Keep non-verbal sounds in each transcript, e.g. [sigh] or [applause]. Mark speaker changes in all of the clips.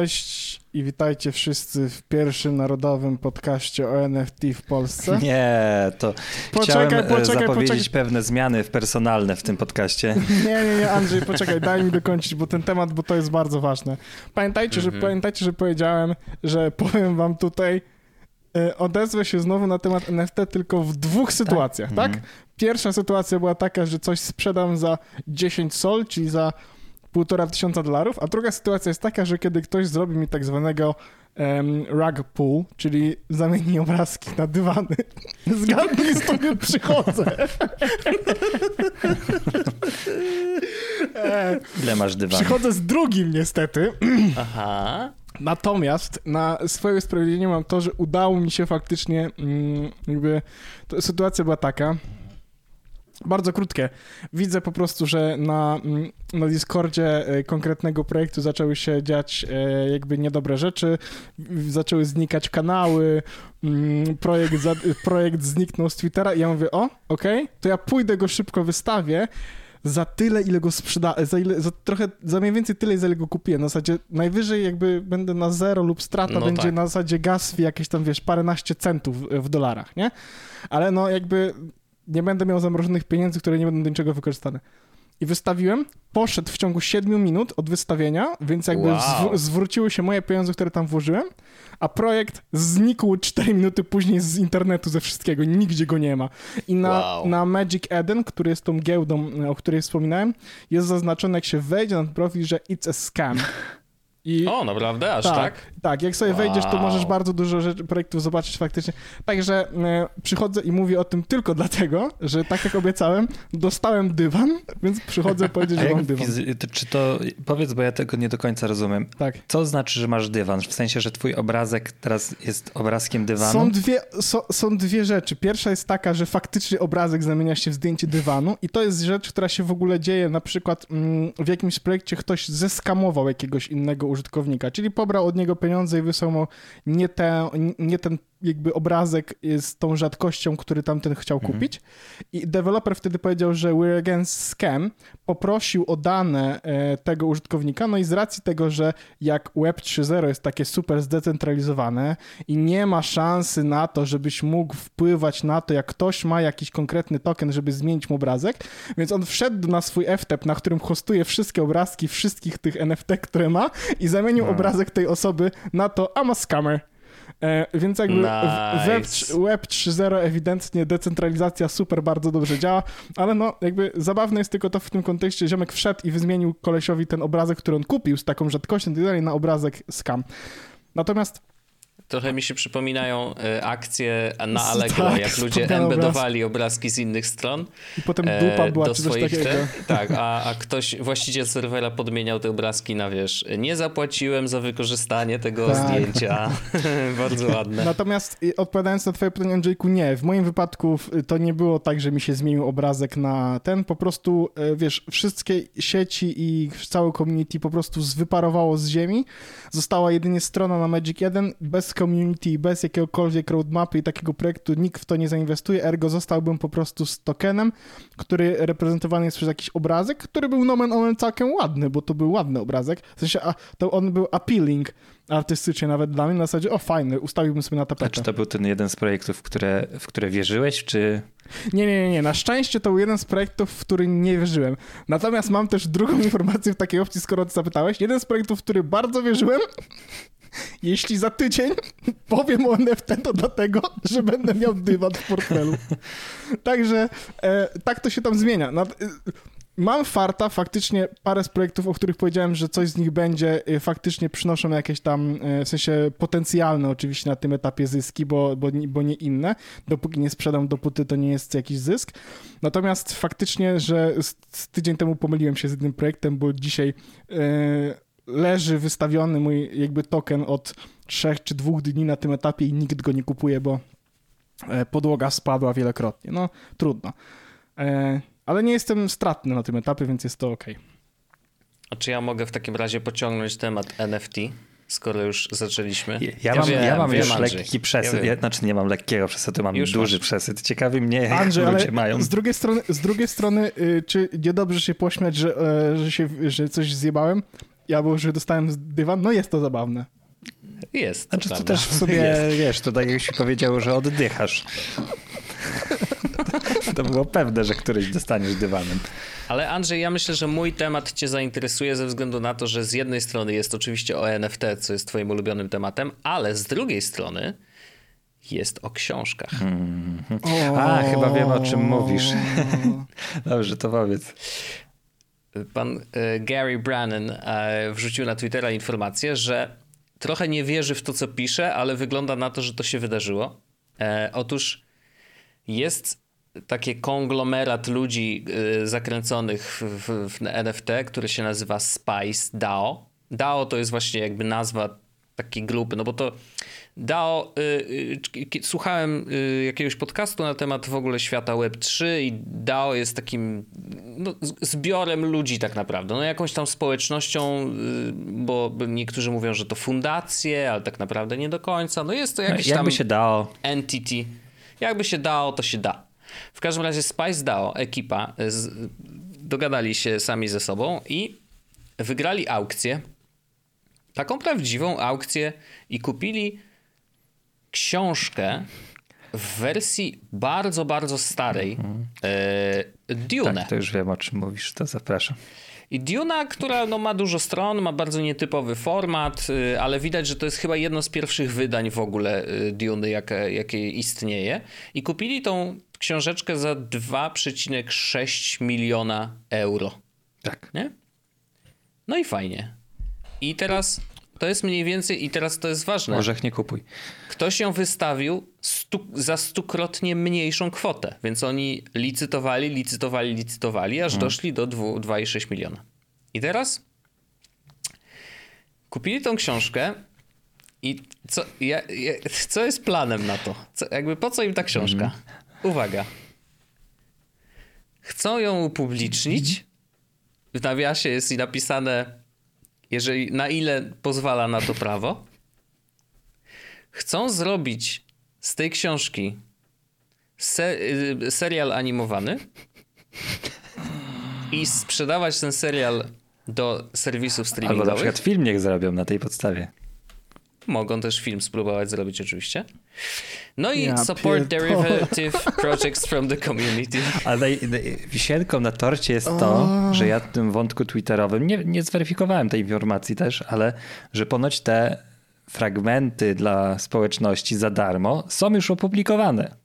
Speaker 1: Cześć i witajcie wszyscy w pierwszym narodowym podcaście o NFT w Polsce. [laughs]
Speaker 2: Nie, to
Speaker 1: Poczekaj,
Speaker 2: chciałem e,
Speaker 1: poczekaj,
Speaker 2: zapowiedzieć
Speaker 1: poczekaj.
Speaker 2: pewne zmiany w personalne w tym podcaście. [laughs]
Speaker 1: Nie, nie, nie, Andrzej, poczekaj, daj mi dokończyć, bo ten temat, bo to jest bardzo ważne. Pamiętajcie, że,
Speaker 3: Mhm.
Speaker 1: pamiętajcie, że powiedziałem, że powiem wam tutaj, e, odezwę się znowu na temat NFT tylko w dwóch sytuacjach, tak?
Speaker 2: Mhm.
Speaker 1: Pierwsza sytuacja była taka, że coś sprzedam za 10 sol, czyli za półtora tysiąca dolarów, a druga sytuacja jest taka, że kiedy ktoś zrobi mi tak zwanego em, rug pull, czyli zamieni obrazki na dywany, [laughs] zgadnij z tobie przychodzę. [laughs] e,
Speaker 2: Ile masz dywanów?
Speaker 1: przychodzę z drugim niestety, [clears throat]
Speaker 3: Aha.
Speaker 1: Natomiast na swoje usprawiedliwienie mam to, że udało mi się faktycznie, mm, jakby, sytuacja była taka, bardzo krótkie. Widzę po prostu, że na, mm, na Discordzie e, konkretnego projektu zaczęły się dziać e, jakby niedobre rzeczy, zaczęły znikać kanały, mm, projekt, za, projekt zniknął z Twittera i ja mówię, o, okej, to ja pójdę go szybko wystawię, za tyle, ile go sprzeda, za, ile, za trochę, za mniej więcej tyle, za ile go kupiłem. Na zasadzie najwyżej jakby będę na zero lub strata
Speaker 3: No
Speaker 1: będzie
Speaker 3: tak.
Speaker 1: na zasadzie gas fee jakieś tam, wiesz, paręnaście centów w dolarach, nie? Ale no jakby nie będę miał zamrożonych pieniędzy, które nie będą do niczego wykorzystane. I wystawiłem, poszedł w ciągu 7 minut od wystawienia, więc jakby
Speaker 3: Wow.
Speaker 1: zw- zwróciły się moje pieniądze, które tam włożyłem, a projekt znikł 4 minuty później z internetu, ze wszystkiego, nigdzie go nie ma. I na,
Speaker 3: Wow.
Speaker 1: na Magic Eden, który jest tą giełdą, o której wspominałem, jest zaznaczone, jak się wejdzie na ten profil, że it's a scam. [laughs] I
Speaker 3: O, naprawdę? Aż
Speaker 1: tak,
Speaker 3: tak?
Speaker 1: tak, jak sobie
Speaker 3: Wow.
Speaker 1: wejdziesz, to możesz bardzo dużo rzeczy, projektów zobaczyć faktycznie. Także e, przychodzę i mówię o tym tylko dlatego, że tak jak obiecałem, dostałem dywan, więc przychodzę powiedzieć, [laughs] że mam dywan.
Speaker 2: to, czy to, powiedz, bo ja tego nie do końca rozumiem.
Speaker 1: Tak.
Speaker 2: Co znaczy, że masz dywan? W sensie, że twój obrazek teraz jest obrazkiem dywanu?
Speaker 1: Są dwie, są, są dwie rzeczy. Pierwsza jest taka, że faktycznie obrazek zamienia się w zdjęcie dywanu i to jest rzecz, która się w ogóle dzieje na przykład mm, w jakimś projekcie ktoś zeskamował jakiegoś innego użytkownika, czyli pobrał od niego pieniądze i wysłał mu nie, te, nie ten jakby obrazek z tą rzadkością, który tamten chciał
Speaker 2: Mhm.
Speaker 1: kupić i deweloper wtedy powiedział, że we're against scam, poprosił o dane e, tego użytkownika, no i z racji tego, że jak Web 3.0 jest takie super zdecentralizowane i nie ma szansy na to, żebyś mógł wpływać na to, jak ktoś ma jakiś konkretny token, żeby zmienić mu obrazek, więc on wszedł na swój FTP, na którym hostuje wszystkie obrazki wszystkich tych NFT, które ma i zamienił
Speaker 2: No.
Speaker 1: obrazek tej osoby na to I'm a scammer. E, więc jakby w- web,
Speaker 3: Nice.
Speaker 1: web 3.0 ewidentnie decentralizacja super bardzo dobrze działa, ale no jakby zabawne jest tylko to w tym kontekście, ziomek wszedł i wyzmienił kolesiowi ten obrazek, który on kupił z taką rzadkością i tak dalej na obrazek scam. Natomiast
Speaker 3: Trochę mi się przypominają e, akcje na Allegro,
Speaker 1: tak,
Speaker 3: jak ludzie embedowali obrazki z innych stron.
Speaker 1: i potem
Speaker 3: e,
Speaker 1: dupa była
Speaker 3: do
Speaker 1: czy coś
Speaker 3: swoich
Speaker 1: takiego.
Speaker 3: te- Tak, a, a ktoś, właściciel serwera podmieniał te obrazki na wiesz, nie zapłaciłem za wykorzystanie tego
Speaker 1: Tak.
Speaker 3: zdjęcia. [laughs] Bardzo ładne.
Speaker 1: Natomiast y, odpowiadając na twoje pytanie, Andrzejku, nie. W moim wypadku to nie było tak, że mi się zmienił obrazek na ten. Po prostu, y, wiesz, wszystkie sieci i całe community po prostu wyparowało z ziemi. Została jedynie strona na Magic 1, bez community, bez jakiegokolwiek roadmapy i takiego projektu nikt w to nie zainwestuje, ergo zostałbym po prostu z tokenem, który reprezentowany jest przez jakiś obrazek, który był nomen omen całkiem ładny, bo to był ładny obrazek. W sensie, a, to on był appealing artystycznie nawet dla mnie, na zasadzie, o fajny, ustawiłbym sobie na
Speaker 2: A
Speaker 1: tapetę.
Speaker 2: czy to był ten jeden z projektów, w które, w które wierzyłeś, czy...
Speaker 1: Nie, nie, nie, nie. Na szczęście to był jeden z projektów, w który nie wierzyłem. Natomiast mam też drugą informację w takiej opcji, skoro ty zapytałeś. Jeden z projektów, w który bardzo wierzyłem. Jeśli za tydzień powiem o NFT, to dlatego, że będę miał dywan w portfelu. Także e, tak to się tam zmienia. Nad, e, Mam farta, faktycznie parę z projektów, o których powiedziałem, że coś z nich będzie, e, faktycznie przynoszą jakieś tam, e, w sensie potencjalne oczywiście na tym etapie zyski, bo, bo, bo nie inne. Dopóki nie sprzedam, dopóty to nie jest jakiś zysk. Natomiast faktycznie, że z, z tydzień temu pomyliłem się z jednym projektem, bo dzisiaj e, leży wystawiony mój jakby token od trzech czy dwóch dni na tym etapie i nikt go nie kupuje, bo e, podłoga spadła wielokrotnie. No, trudno. E, ale nie jestem stratny na tym etapie, więc jest to ok.
Speaker 3: A czy ja mogę w takim razie pociągnąć temat NFT? skoro już zaczęliśmy.
Speaker 2: Ja, ja, mam,
Speaker 3: wiem,
Speaker 2: ja mam
Speaker 3: wiem,
Speaker 2: już
Speaker 3: Andrzej.
Speaker 2: lekki przesyt.
Speaker 3: Ja
Speaker 2: Ja znaczy nie mam lekkiego przesytu, mam
Speaker 3: Już
Speaker 2: duży
Speaker 3: masz.
Speaker 2: przesyt. Ciekawi mnie, jak
Speaker 1: Andrzej, ale
Speaker 2: ludzie mają.
Speaker 1: z drugiej strony, z drugiej strony y, czy niedobrze się pośmiać, że, e, że, się, że coś zjebałem? Ja bo już dostałem z dywan, no jest to zabawne.
Speaker 3: Jest. To
Speaker 2: Znaczy to też w sumie, [laughs]
Speaker 3: Jest.
Speaker 2: wiesz, to tak jakbyś powiedział, że oddychasz. [laughs] To było pewne, że któryś dostaniesz dywanem.
Speaker 3: Ale Andrzej, ja myślę, że mój temat cię zainteresuje ze względu na to, że z jednej strony jest oczywiście o NFT, co jest twoim ulubionym tematem, ale z drugiej strony jest o książkach.
Speaker 2: A, chyba wiem, o czym mówisz. [laughs] Dobrze, to powiedz.
Speaker 3: Pan e, Gary Brannon e, wrzucił na Twittera informację, że trochę nie wierzy w to, co pisze, ale wygląda na to, że to się wydarzyło. E, otóż jest takie konglomerat ludzi zakręconych w, w NFT, który się nazywa Spice DAO. DAO to jest właśnie jakby nazwa takiej grupy, no bo to DAO, y, y, k- słuchałem y, jakiegoś podcastu na temat w ogóle świata Web3 i DAO jest takim no, zbiorem ludzi tak naprawdę, no jakąś tam społecznością, y, bo niektórzy mówią, że to fundacje, ale tak naprawdę nie do końca, no jest to jakiś
Speaker 2: Jakby
Speaker 3: tam
Speaker 2: się dało.
Speaker 3: entity. Jakby się dało, to się da. W każdym razie Spice DAO, ekipa, z, dogadali się sami ze sobą i wygrali aukcję. Taką prawdziwą aukcję i kupili książkę w wersji bardzo, bardzo starej e, Dune.
Speaker 2: Tak, to już wiem, o czym mówisz, to zapraszam.
Speaker 3: I Duna, która no, ma dużo stron, ma bardzo nietypowy format, y, ale widać, że to jest chyba jedno z pierwszych wydań w ogóle y, Duny, jakie, jakie istnieje. I kupili tą książeczkę za 2,6 miliona euro.
Speaker 2: Tak.
Speaker 3: Nie? No i fajnie. I teraz to jest mniej więcej, i teraz to jest ważne.
Speaker 2: Orzech nie kupuj.
Speaker 3: Ktoś ją wystawił stu, za stukrotnie mniejszą kwotę, więc oni licytowali, licytowali, licytowali, aż doszli do dwu- 2,6 miliona. I teraz kupili tą książkę i co, ja, ja, co jest planem na to? Co, jakby po co im ta książka? Uwaga. Chcą ją upublicznić. W nawiasie jest i napisane, jeżeli na ile pozwala na to prawo chcą zrobić z tej książki se y, serial animowany i sprzedawać ten serial do serwisów
Speaker 2: Albo na
Speaker 3: streamingowych.
Speaker 2: przykład film niech zrobią na tej podstawie.
Speaker 3: Mogą też film spróbować zrobić oczywiście. No i
Speaker 1: Ja
Speaker 3: support
Speaker 1: pierdolę.
Speaker 3: derivative projects from the community. [laughs]
Speaker 2: Ale naj- wisienką na torcie jest to, że ja w tym wątku twitterowym, nie, nie zweryfikowałem tej informacji też, ale że ponoć te fragmenty dla społeczności za darmo są już opublikowane.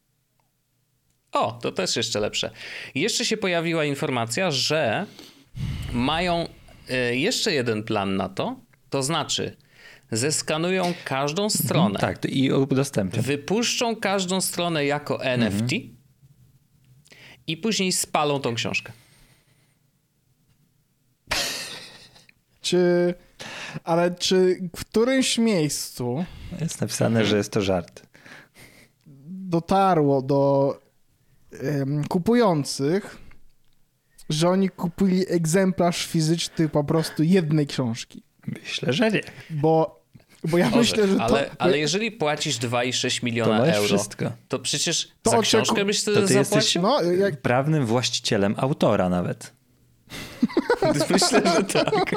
Speaker 3: O, to też jeszcze lepsze. I Jeszcze się pojawiła informacja, że mają y, jeszcze jeden plan na to, to znaczy zeskanują każdą stronę,
Speaker 2: Tak, i udostępniam.
Speaker 3: wypuszczą każdą stronę jako NFT i później spalą tą książkę.
Speaker 1: Czy, ale czy w którymś miejscu
Speaker 2: Jest napisane, że jest to żart.
Speaker 1: dotarło do em, kupujących, że oni kupili egzemplarz fizyczny po prostu jednej książki?
Speaker 2: Myślę, że nie.
Speaker 1: Bo, bo ja
Speaker 3: Może,
Speaker 1: myślę, że to...
Speaker 3: ale, ale jeżeli płacisz 2,6
Speaker 2: To
Speaker 3: miliona
Speaker 2: masz
Speaker 3: euro,
Speaker 2: wszystko.
Speaker 3: to przecież
Speaker 1: To
Speaker 3: za książkę byś
Speaker 2: to
Speaker 3: wtedy
Speaker 2: ty jesteś-
Speaker 3: zapłacił?
Speaker 1: No, jak,
Speaker 2: Prawnym właścicielem autora nawet. [laughs]
Speaker 3: Myślę, że tak.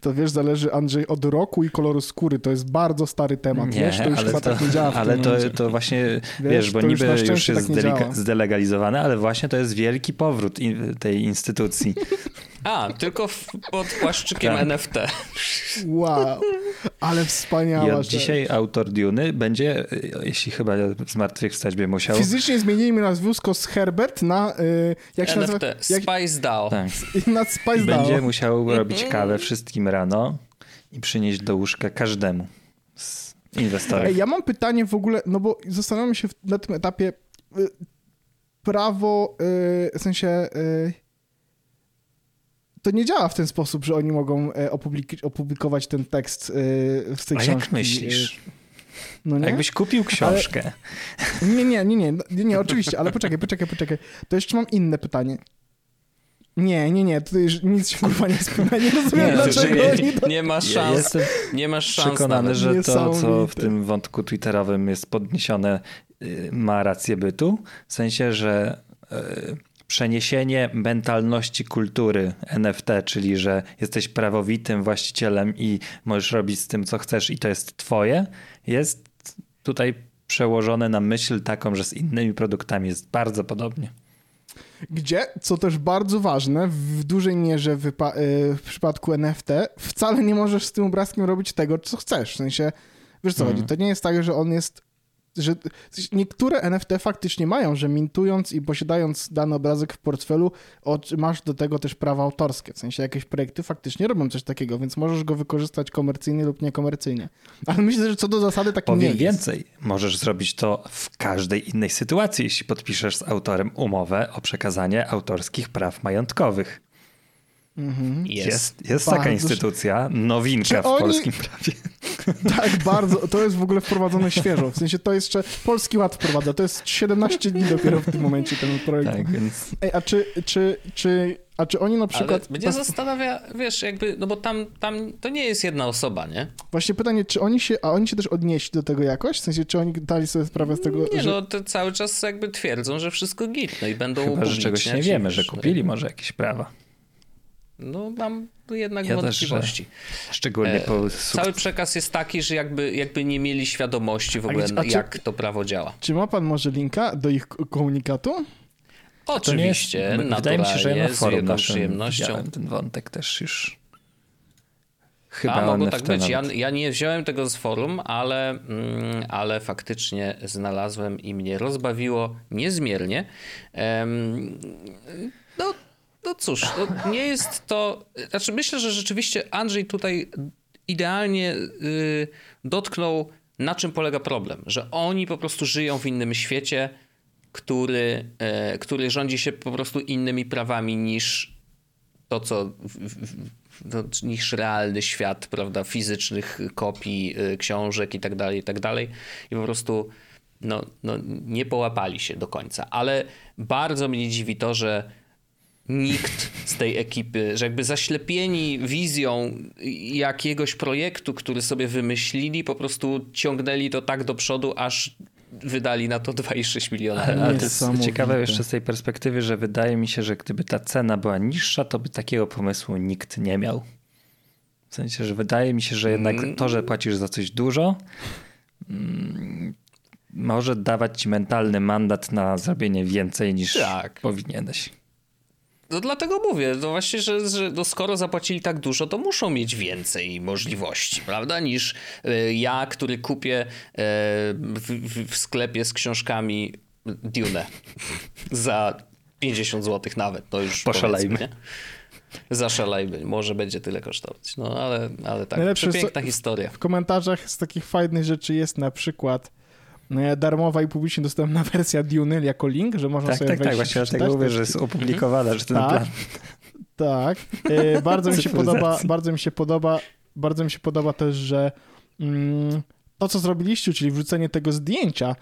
Speaker 1: to wiesz, zależy Andrzej od roku i koloru skóry. To jest bardzo stary temat,
Speaker 2: Nie,
Speaker 1: wiesz? To już
Speaker 2: ale,
Speaker 1: chyba
Speaker 2: to,
Speaker 1: tak nie działa w
Speaker 2: ale
Speaker 1: tym
Speaker 2: to, to właśnie, wiesz, bo
Speaker 1: to już
Speaker 2: niby już,
Speaker 1: szczęście
Speaker 2: jest
Speaker 1: tak
Speaker 2: zdelegalizowane, ale właśnie to jest wielki powrót in, tej instytucji. [laughs]
Speaker 3: A, tylko w, pod płaszczykiem
Speaker 2: Tak.
Speaker 3: NFT.
Speaker 1: Wow, ale
Speaker 2: I
Speaker 1: wspaniała
Speaker 2: od dzisiaj autor Duny będzie, jeśli chyba zmartwychwstać by musiał,
Speaker 1: Fizycznie zmieniliśmy nazwisko z Herbert na... Y, jak się nazywa?
Speaker 3: NFT,
Speaker 1: Jak,
Speaker 3: Spice DAO.
Speaker 2: tak,
Speaker 1: na Spice
Speaker 2: i
Speaker 1: DAO.
Speaker 2: będzie musiał robić kawę wszystkim rano i przynieść do łóżka każdemu z inwestorów.
Speaker 1: Ja mam pytanie w ogóle, no bo zastanawiam się na tym etapie y, prawo, y, w sensie y, to nie działa w ten sposób, że oni mogą y, opublik- opublikować ten tekst y, z tej
Speaker 2: A
Speaker 1: książki.
Speaker 2: jak myślisz?
Speaker 1: y, No nie?
Speaker 2: Jakbyś kupił książkę,
Speaker 1: nie, nie, nie, nie, no, nie, nie, oczywiście, ale poczekaj, poczekaj, poczekaj. To jeszcze mam inne pytanie. Nie, nie, nie, tutaj już nic się kurwa nie spina, nie rozumiem
Speaker 2: Nie,
Speaker 1: dlaczego
Speaker 2: że-
Speaker 1: oni to...
Speaker 3: Nie masz
Speaker 2: ja
Speaker 3: szans.
Speaker 2: jestem
Speaker 3: Nie masz szans
Speaker 2: przekonany, że to, co w tym wątku twitterowym jest podniesione, y, ma rację bytu. W sensie, że y, przeniesienie mentalności kultury NFT, czyli że jesteś prawowitym właścicielem i możesz robić z tym, co chcesz, i to jest twoje, jest tutaj przełożone na myśl taką, że z innymi produktami jest bardzo podobnie.
Speaker 1: Gdzie, co też bardzo ważne, w dużej mierze w, w przypadku NFT, wcale nie możesz z tym obrazkiem robić tego, co chcesz. W sensie, wiesz co mm. chodzi, to nie jest tak, że on jest że niektóre NFT faktycznie mają, że mintując i posiadając dany obrazek w portfelu, masz do tego też prawa autorskie. W sensie jakieś projekty faktycznie robią coś takiego, więc możesz go wykorzystać komercyjnie lub niekomercyjnie. Ale myślę, że co do zasady tak
Speaker 2: Powiem
Speaker 1: nie jest.
Speaker 2: więcej. Możesz zrobić to w każdej innej sytuacji, jeśli podpiszesz z autorem umowę o przekazanie autorskich praw majątkowych.
Speaker 1: Mhm.
Speaker 2: Jest, jest, jest taka instytucja, nowinka w oni... polskim prawie. [laughs]
Speaker 1: Tak, bardzo. To jest w ogóle wprowadzone świeżo. W sensie to jeszcze Polski Ład wprowadza. To jest 17 dni dopiero w tym momencie ten projekt.
Speaker 2: Tak, więc...
Speaker 1: Ej, a czy, czy, czy, a czy oni na przykład...
Speaker 3: Ale mnie zastanawia, wiesz, jakby, no bo tam, tam to nie jest jedna osoba, nie?
Speaker 1: Właśnie pytanie, czy oni się, a oni się też odnieśli do tego jakoś? W sensie, czy oni dali sobie sprawę z tego,
Speaker 3: Nie,
Speaker 1: że...
Speaker 3: no to cały czas jakby twierdzą, że wszystko git, no i będą
Speaker 2: Chyba, że czegoś nie wiemy, że kupili no może jakieś prawa.
Speaker 3: No mam jednak ja wątpliwości.
Speaker 2: Też, szczególnie po...
Speaker 3: Cały przekaz jest taki, że jakby, jakby nie mieli świadomości w ogóle, a jak to prawo działa.
Speaker 1: Czy ma pan może linka do ich komunikatu?
Speaker 3: Oczywiście, jest, Wydaje mi się, że ja na forum z przyjemnością.
Speaker 2: ten wątek też już chyba
Speaker 3: A, mogło tak być. Ja, ja, nie wziąłem tego z forum, ale, mm, ale faktycznie znalazłem i mnie rozbawiło niezmiernie. Um, no, no cóż, no nie jest to. Znaczy, myślę, że rzeczywiście Andrzej tutaj idealnie y, dotknął, na czym polega problem. Że oni po prostu żyją w innym świecie, który, y, który rządzi się po prostu innymi prawami niż to, co. No, niż realny świat, prawda, fizycznych kopii, y, książek i tak dalej, i tak dalej. I po prostu no, no, nie połapali się do końca. Ale bardzo mnie dziwi to, że nikt z tej ekipy, że jakby zaślepieni wizją jakiegoś projektu, który sobie wymyślili, po prostu ciągnęli to tak do przodu, aż wydali na to 2,6 miliona.
Speaker 2: Ale to jest ciekawe jeszcze z tej perspektywy, że wydaje mi się, że gdyby ta cena była niższa, to by takiego pomysłu nikt nie miał. W sensie, że wydaje mi się, że jednak mm. to, że płacisz za coś dużo, mm, może dawać ci mentalny mandat na zrobienie więcej niż tak. powinieneś.
Speaker 3: No dlatego mówię, no właśnie, że, że no skoro zapłacili tak dużo, to muszą mieć więcej możliwości, prawda, niż y, ja, który kupię y, w, w, sklepie z książkami Dune za 50 zł nawet, to już
Speaker 2: Poszalejmy.
Speaker 3: Zaszalejmy, może będzie tyle kosztować. No ale, ale tak, Najlepsze przepiękna historia.
Speaker 1: W komentarzach z takich fajnych rzeczy jest na przykład darmowa i publicznie dostępna [laughs] wersja Dune jako link, że można
Speaker 2: tak,
Speaker 1: sobie
Speaker 2: tak,
Speaker 1: wejść
Speaker 2: Tak, właśnie dlatego mówię, że jest opublikowana, że ten tak, plan...
Speaker 1: Tak, e, [laughs] bardzo mi się podoba, bardzo mi się podoba, bardzo mi się podoba też, że mm, to, co zrobiliście, czyli wrzucenie tego zdjęcia,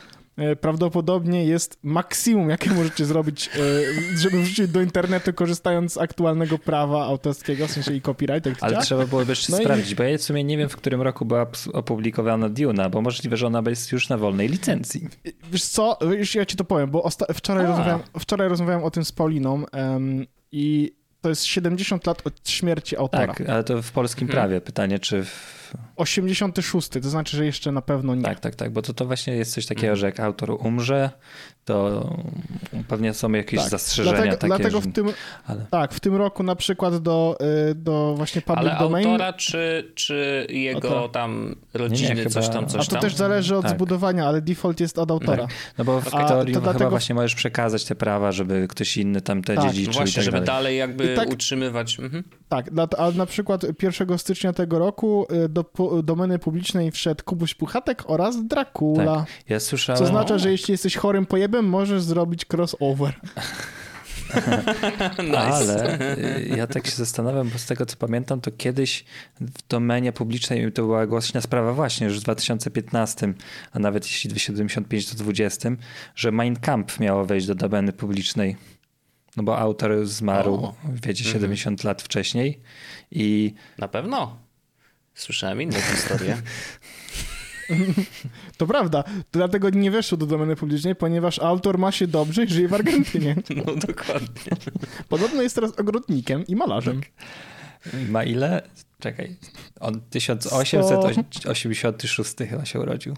Speaker 1: prawdopodobnie jest maksimum, jakie możecie zrobić, e, żeby wrzucić do internetu, korzystając z aktualnego prawa autorskiego, w sensie i copyright. Jak
Speaker 2: Ale trzeba było jeszcze no sprawdzić, i... bo ja w sumie nie wiem, w którym roku była opublikowana Duna, bo możliwe, że ona jest już na wolnej licencji.
Speaker 1: Wiesz co, już ja ci to powiem, bo wczoraj, rozmawiałem, wczoraj rozmawiałem o tym z Pauliną um, i to jest 70 lat od śmierci autora.
Speaker 2: Tak, ale to w polskim hmm. prawie. Pytanie, czy w
Speaker 1: 86, to znaczy, że jeszcze na pewno nie.
Speaker 2: Tak, tak, tak, bo to, to właśnie jest coś takiego, że jak autor umrze, to pewnie są jakieś tak. zastrzeżenia
Speaker 1: dlatego,
Speaker 2: takie.
Speaker 1: Dlatego w tym, ale... tak, w tym roku na przykład do, y, do właśnie public
Speaker 3: ale
Speaker 1: domain.
Speaker 3: autora czy, czy jego autora. tam rodziny, nie, nie, coś tam, coś
Speaker 1: A to
Speaker 3: tam?
Speaker 1: też zależy od tak. zbudowania, ale default jest od autora. Tak.
Speaker 2: No bo w teorii chyba dlatego... właśnie możesz przekazać te prawa, żeby ktoś inny tam te tak. dziedziczył
Speaker 3: Właśnie,
Speaker 2: tak
Speaker 3: żeby
Speaker 2: dalej,
Speaker 3: dalej jakby tak, utrzymywać. Mhm.
Speaker 1: Tak, ale na przykład 1 stycznia tego roku y, do domeny publicznej wszedł Kubuś Puchatek oraz Dracula. Tak.
Speaker 2: Ja słyszałem...
Speaker 1: Co oznacza, że jeśli jesteś chorym pojebem, możesz zrobić crossover. [laughs]
Speaker 2: nice. Ale y, ja tak się zastanawiam, bo z tego co pamiętam, to kiedyś w domenie publicznej to była głośna sprawa właśnie już w 2015, a nawet jeśli 275 to 20, że Mein Kampf miało wejść do domeny publicznej. No bo autor zmarł, o. wiecie, 70 mm -hmm. lat wcześniej i...
Speaker 3: Na pewno. Słyszałem inne historie. [laughs]
Speaker 1: To prawda, dlatego nie weszło do domeny publicznej, ponieważ autor ma się dobrze i żyje w Argentynie. [laughs]
Speaker 3: No dokładnie.
Speaker 1: Podobno jest teraz ogrodnikiem i malarzem.
Speaker 2: Ma ile? Czekaj. On 1886 chyba się urodził.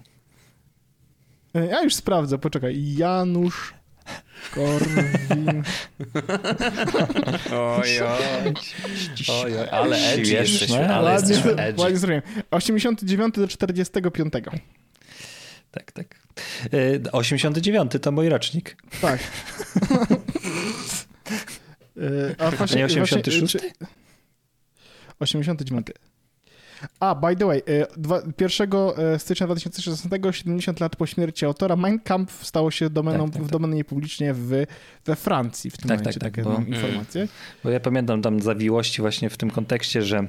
Speaker 1: Ja już sprawdzę, poczekaj. Janusz Korwin.
Speaker 3: Oj, oj. Ale edgy jesteśmy, ale jesteśmy edgy.
Speaker 1: ładnie zrobiłem. 89 do 45.
Speaker 2: Tak, tak. Y, 89 to mój rocznik.
Speaker 1: Tak. A
Speaker 2: A nie 86?
Speaker 1: Właśnie, czy- 89. A, by the way, e, dwa, 1 e, stycznia 2016, 70 lat po śmierci autora, Mein Kampf stało się domeną,
Speaker 2: Tak, tak,
Speaker 1: w
Speaker 2: tak.
Speaker 1: domenie publicznie w, we Francji w tym
Speaker 2: Tak,
Speaker 1: momencie,
Speaker 2: tak, tak,
Speaker 1: takie
Speaker 2: bo-
Speaker 1: mam informacje.
Speaker 2: Bo ja pamiętam tam zawiłości właśnie w tym kontekście, że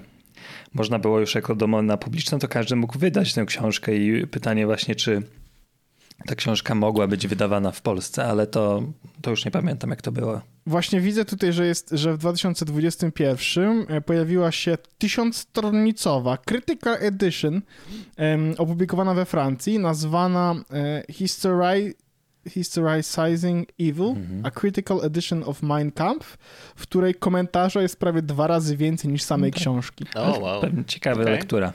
Speaker 2: można było już jako domena publiczna, to każdy mógł wydać tę książkę i pytanie właśnie, czy ta książka mogła być wydawana w Polsce, ale to, to już nie pamiętam jak to było.
Speaker 1: Właśnie widzę tutaj, że, jest, że w 2021 e, pojawiła się tysiącstronicowa Critical Edition em, opublikowana we Francji, nazwana e, History, Historicizing Evil,
Speaker 2: Mhm.
Speaker 1: a Critical Edition of Mein Kampf, w której komentarza jest prawie dwa razy więcej niż samej
Speaker 2: Tak.
Speaker 1: książki.
Speaker 3: O, wow.
Speaker 2: Ciekawa
Speaker 3: Okej.
Speaker 2: lektura.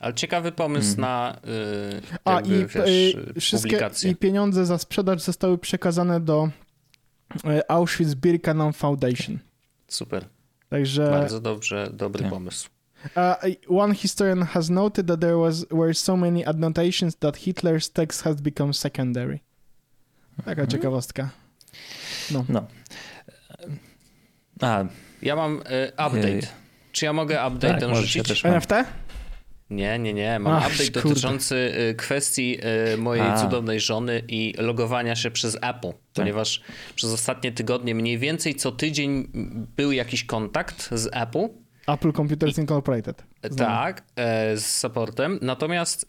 Speaker 3: Ale ciekawy pomysł na y,
Speaker 1: A i,
Speaker 3: wiesz,
Speaker 1: e, wszystkie i pieniądze za sprzedaż zostały przekazane do e, Auschwitz-Birkenau Foundation.
Speaker 3: Super.
Speaker 1: Także
Speaker 3: Bardzo dobrze, dobry
Speaker 2: Tak.
Speaker 3: pomysł.
Speaker 1: Uh, one historian has noted that there was were so many annotations that Hitler's text has become secondary. Taka
Speaker 3: Mhm.
Speaker 1: ciekawostka. No.
Speaker 2: No. A,
Speaker 3: Ja mam y, update.
Speaker 2: Ej.
Speaker 3: Czy ja mogę update
Speaker 2: tak,
Speaker 3: ten rzucić?
Speaker 1: NFT?
Speaker 3: Nie, nie, nie. Mam
Speaker 1: Ach,
Speaker 3: update dotyczący y, kwestii y, mojej
Speaker 2: A.
Speaker 3: cudownej żony i logowania się przez
Speaker 1: Tak.
Speaker 3: Apple, ponieważ przez ostatnie tygodnie mniej więcej co tydzień był jakiś kontakt z Apple.
Speaker 1: Apple Computers Incorporated. Znam.
Speaker 3: Tak, e, z supportem. Natomiast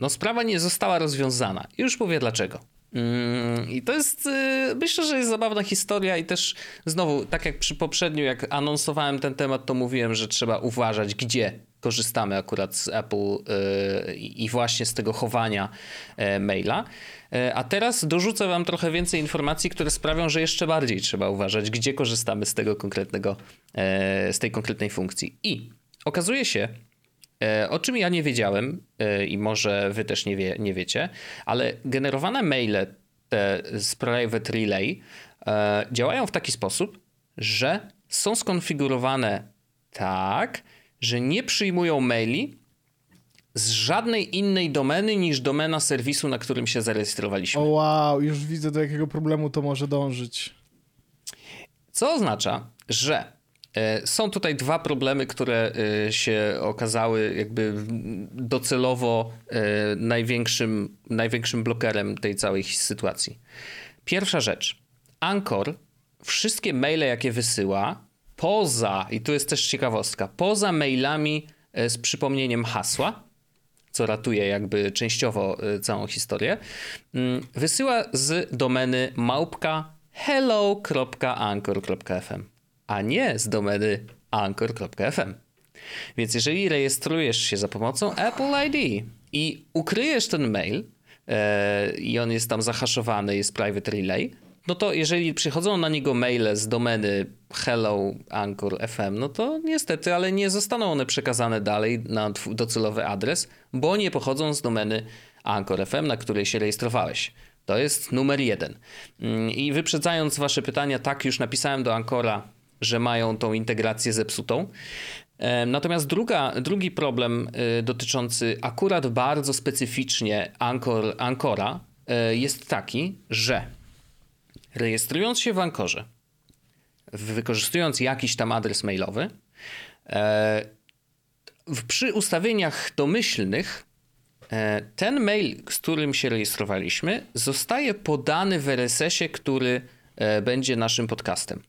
Speaker 3: no, sprawa nie została rozwiązana. Już mówię dlaczego. Mm, I to jest, y, myślę, że jest zabawna historia i też znowu, tak jak przy poprzedniu, jak anonsowałem ten temat, to mówiłem, że trzeba uważać, gdzie korzystamy akurat z Apple y, i właśnie z tego chowania e, maila. E, A teraz dorzucę wam trochę więcej informacji, które sprawią, że jeszcze bardziej trzeba uważać, gdzie korzystamy z tego konkretnego, e, z tej konkretnej funkcji. I okazuje się, O czym ja nie wiedziałem i może wy też nie, wie, nie wiecie, ale generowane maile te z Private Relay działają w taki sposób, że są skonfigurowane tak, że nie przyjmują maili z żadnej innej domeny niż domena serwisu, na którym się zarejestrowaliśmy.
Speaker 1: O wow, już widzę do jakiego problemu to może dążyć.
Speaker 3: Co oznacza, że e, są tutaj dwa problemy, które e, się okazały jakby docelowo e, największym, największym blokerem tej całej sytuacji. Pierwsza rzecz. Anchor wszystkie maile, jakie wysyła, poza, i tu jest też ciekawostka, poza mailami e, z przypomnieniem hasła, co ratuje jakby częściowo y, całą historię, mm, wysyła z domeny małpka hello.anchor.fm, a nie z domeny anchor.fm. Więc jeżeli rejestrujesz się za pomocą Apple ID i ukryjesz ten mail e, i on jest tam zahaszowany, jest private relay, no to jeżeli przychodzą na niego maile z domeny hello anchor FM, no to niestety, ale nie zostaną one przekazane dalej na docelowy adres, bo nie pochodzą z domeny Anchor FM, na której się rejestrowałeś. To jest numer jeden. Mm, I wyprzedzając wasze pytania, tak już napisałem do Ancora, że mają tą integrację zepsutą. Natomiast druga, drugi problem e, dotyczący akurat bardzo specyficznie Ancora e, jest taki, że rejestrując się w Ankorze, wykorzystując jakiś tam adres mailowy, e, przy ustawieniach domyślnych e, ten mail, z którym się rejestrowaliśmy, zostaje podany w RSS-ie, który e, będzie naszym podcastem.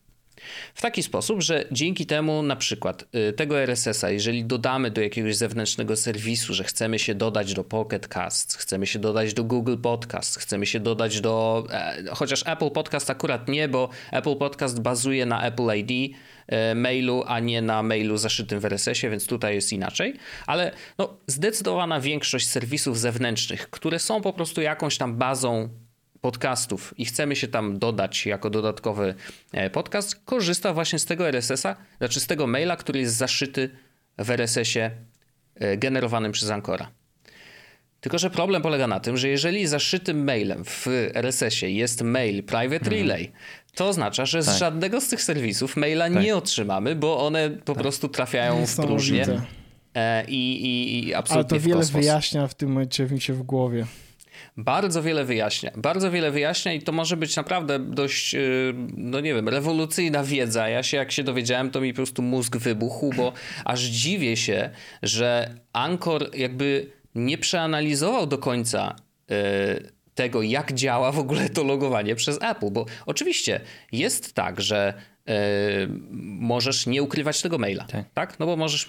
Speaker 3: W taki sposób, że dzięki temu na przykład y, tego RSS-a, jeżeli dodamy do jakiegoś zewnętrznego serwisu, że chcemy się dodać do Pocket Cast, chcemy się dodać do Google Podcast, chcemy się dodać do, e, chociaż Apple Podcast akurat nie, bo Apple Podcast bazuje na Apple ID, e, mailu, a nie na mailu zaszytym w RSS-ie, więc tutaj jest inaczej. Ale no, zdecydowana większość serwisów zewnętrznych, które są po prostu jakąś tam bazą podcastów i chcemy się tam dodać jako dodatkowy e, podcast, korzysta właśnie z tego RSS-a, znaczy z tego maila, który jest zaszyty w RSS-ie e, generowanym przez Ancora. Tylko, że problem polega na tym, że jeżeli zaszytym mailem w RSS-ie jest mail private mhm. relay, to oznacza, że z tak. żadnego z tych serwisów maila tak. nie otrzymamy, bo one po tak. prostu trafiają w próżnię. E, I, i, i absolutnie
Speaker 1: Ale to wiele wyjaśnia w tym momencie mi się w głowie.
Speaker 3: Bardzo wiele wyjaśnia. Bardzo wiele wyjaśnia i to może być naprawdę dość, y, no nie wiem, rewolucyjna wiedza. Ja się, jak się dowiedziałem, to mi po prostu mózg wybuchł, bo [clears throat] aż dziwię się, że Anchor jakby nie przeanalizował do końca y, tego, jak działa w ogóle to logowanie przez Apple, bo oczywiście jest tak, że możesz nie ukrywać tego maila, tak? tak? No bo możesz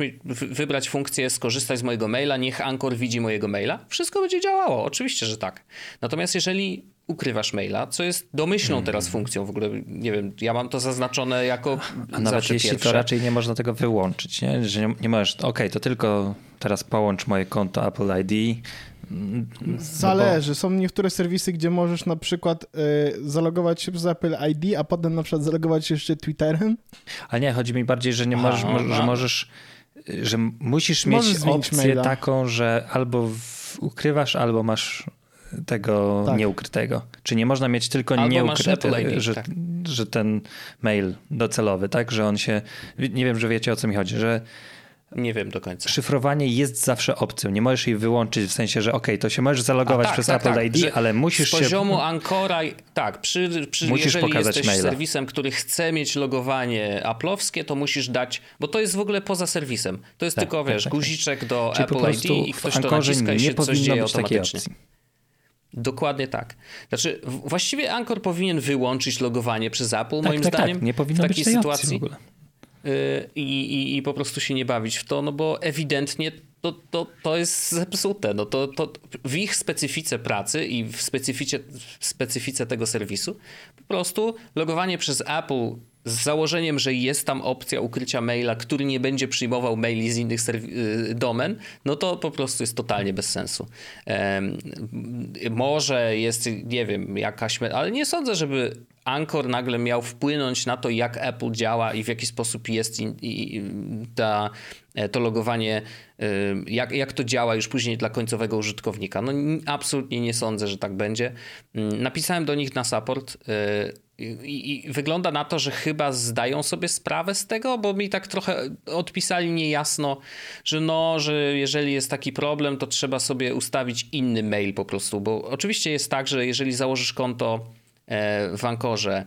Speaker 3: wybrać funkcję skorzystać z mojego maila, niech Anchor widzi mojego maila. Wszystko będzie działało, oczywiście, że tak. Natomiast jeżeli ukrywasz maila, co jest domyślną hmm. teraz funkcją w ogóle, nie wiem, ja mam to zaznaczone jako
Speaker 2: A nawet jeśli pierwsze. to raczej nie można tego wyłączyć, nie? że nie, nie możesz, okej, okay, to tylko teraz połącz moje konto Apple ID,
Speaker 1: Zależy. Są niektóre serwisy, gdzie możesz na przykład y, zalogować się przez Apple ID, a potem na przykład zalogować się jeszcze Twitterem.
Speaker 2: Ale nie, chodzi mi bardziej, że nie możesz, a, że możesz, że musisz możesz mieć opcję maila. taką, że albo w, ukrywasz, albo masz tego tak. nieukrytego. Czy nie można mieć tylko albo ID, że, tak. że ten mail docelowy, tak, że on się, nie wiem, że wiecie o co mi chodzi, że
Speaker 3: nie wiem do końca.
Speaker 2: Szyfrowanie jest zawsze opcją. Nie możesz jej wyłączyć w sensie, że ok, to się możesz zalogować tak, przez tak, Apple tak, ID, ale musisz
Speaker 3: z poziomu się... Ancora, tak, przy, przy, musisz jeżeli pokazać jesteś maila. serwisem, który chce mieć logowanie Apple'owskie, to musisz dać, bo to jest w ogóle poza serwisem. To jest tak, tylko, tak, wiesz, tak, guziczek do Czyli Apple ID i ktoś to naciska i się coś dzieje automatycznie. Dokładnie tak. Znaczy, właściwie Anchor powinien wyłączyć logowanie przez Apple, moim zdaniem.
Speaker 2: Nie powinno
Speaker 3: w
Speaker 2: takiej
Speaker 3: być tej sytuacji. w ogóle i, i, i po prostu się nie bawić w to, no bo ewidentnie to, to, to jest zepsute. No to, to w ich specyfice pracy i w specyfice, w specyfice tego serwisu po prostu logowanie przez Apple z założeniem, że jest tam opcja ukrycia maila, który nie będzie przyjmował maili z innych y, domen, no to po prostu jest totalnie bez sensu. Um, może jest, nie wiem, jakaś, ale nie sądzę, żeby Anchor nagle miał wpłynąć na to, jak Apple działa i w jaki sposób jest i, i ta, e, to logowanie, e, jak, jak to działa już później dla końcowego użytkownika. No absolutnie nie sądzę, że tak będzie. Mm, napisałem do nich na support e, i, i wygląda na to, że chyba zdają sobie sprawę z tego, bo mi tak trochę odpisali niejasno, że no, że jeżeli jest taki problem, to trzeba sobie ustawić inny mail po prostu, bo oczywiście jest tak, że jeżeli założysz konto w Ankorze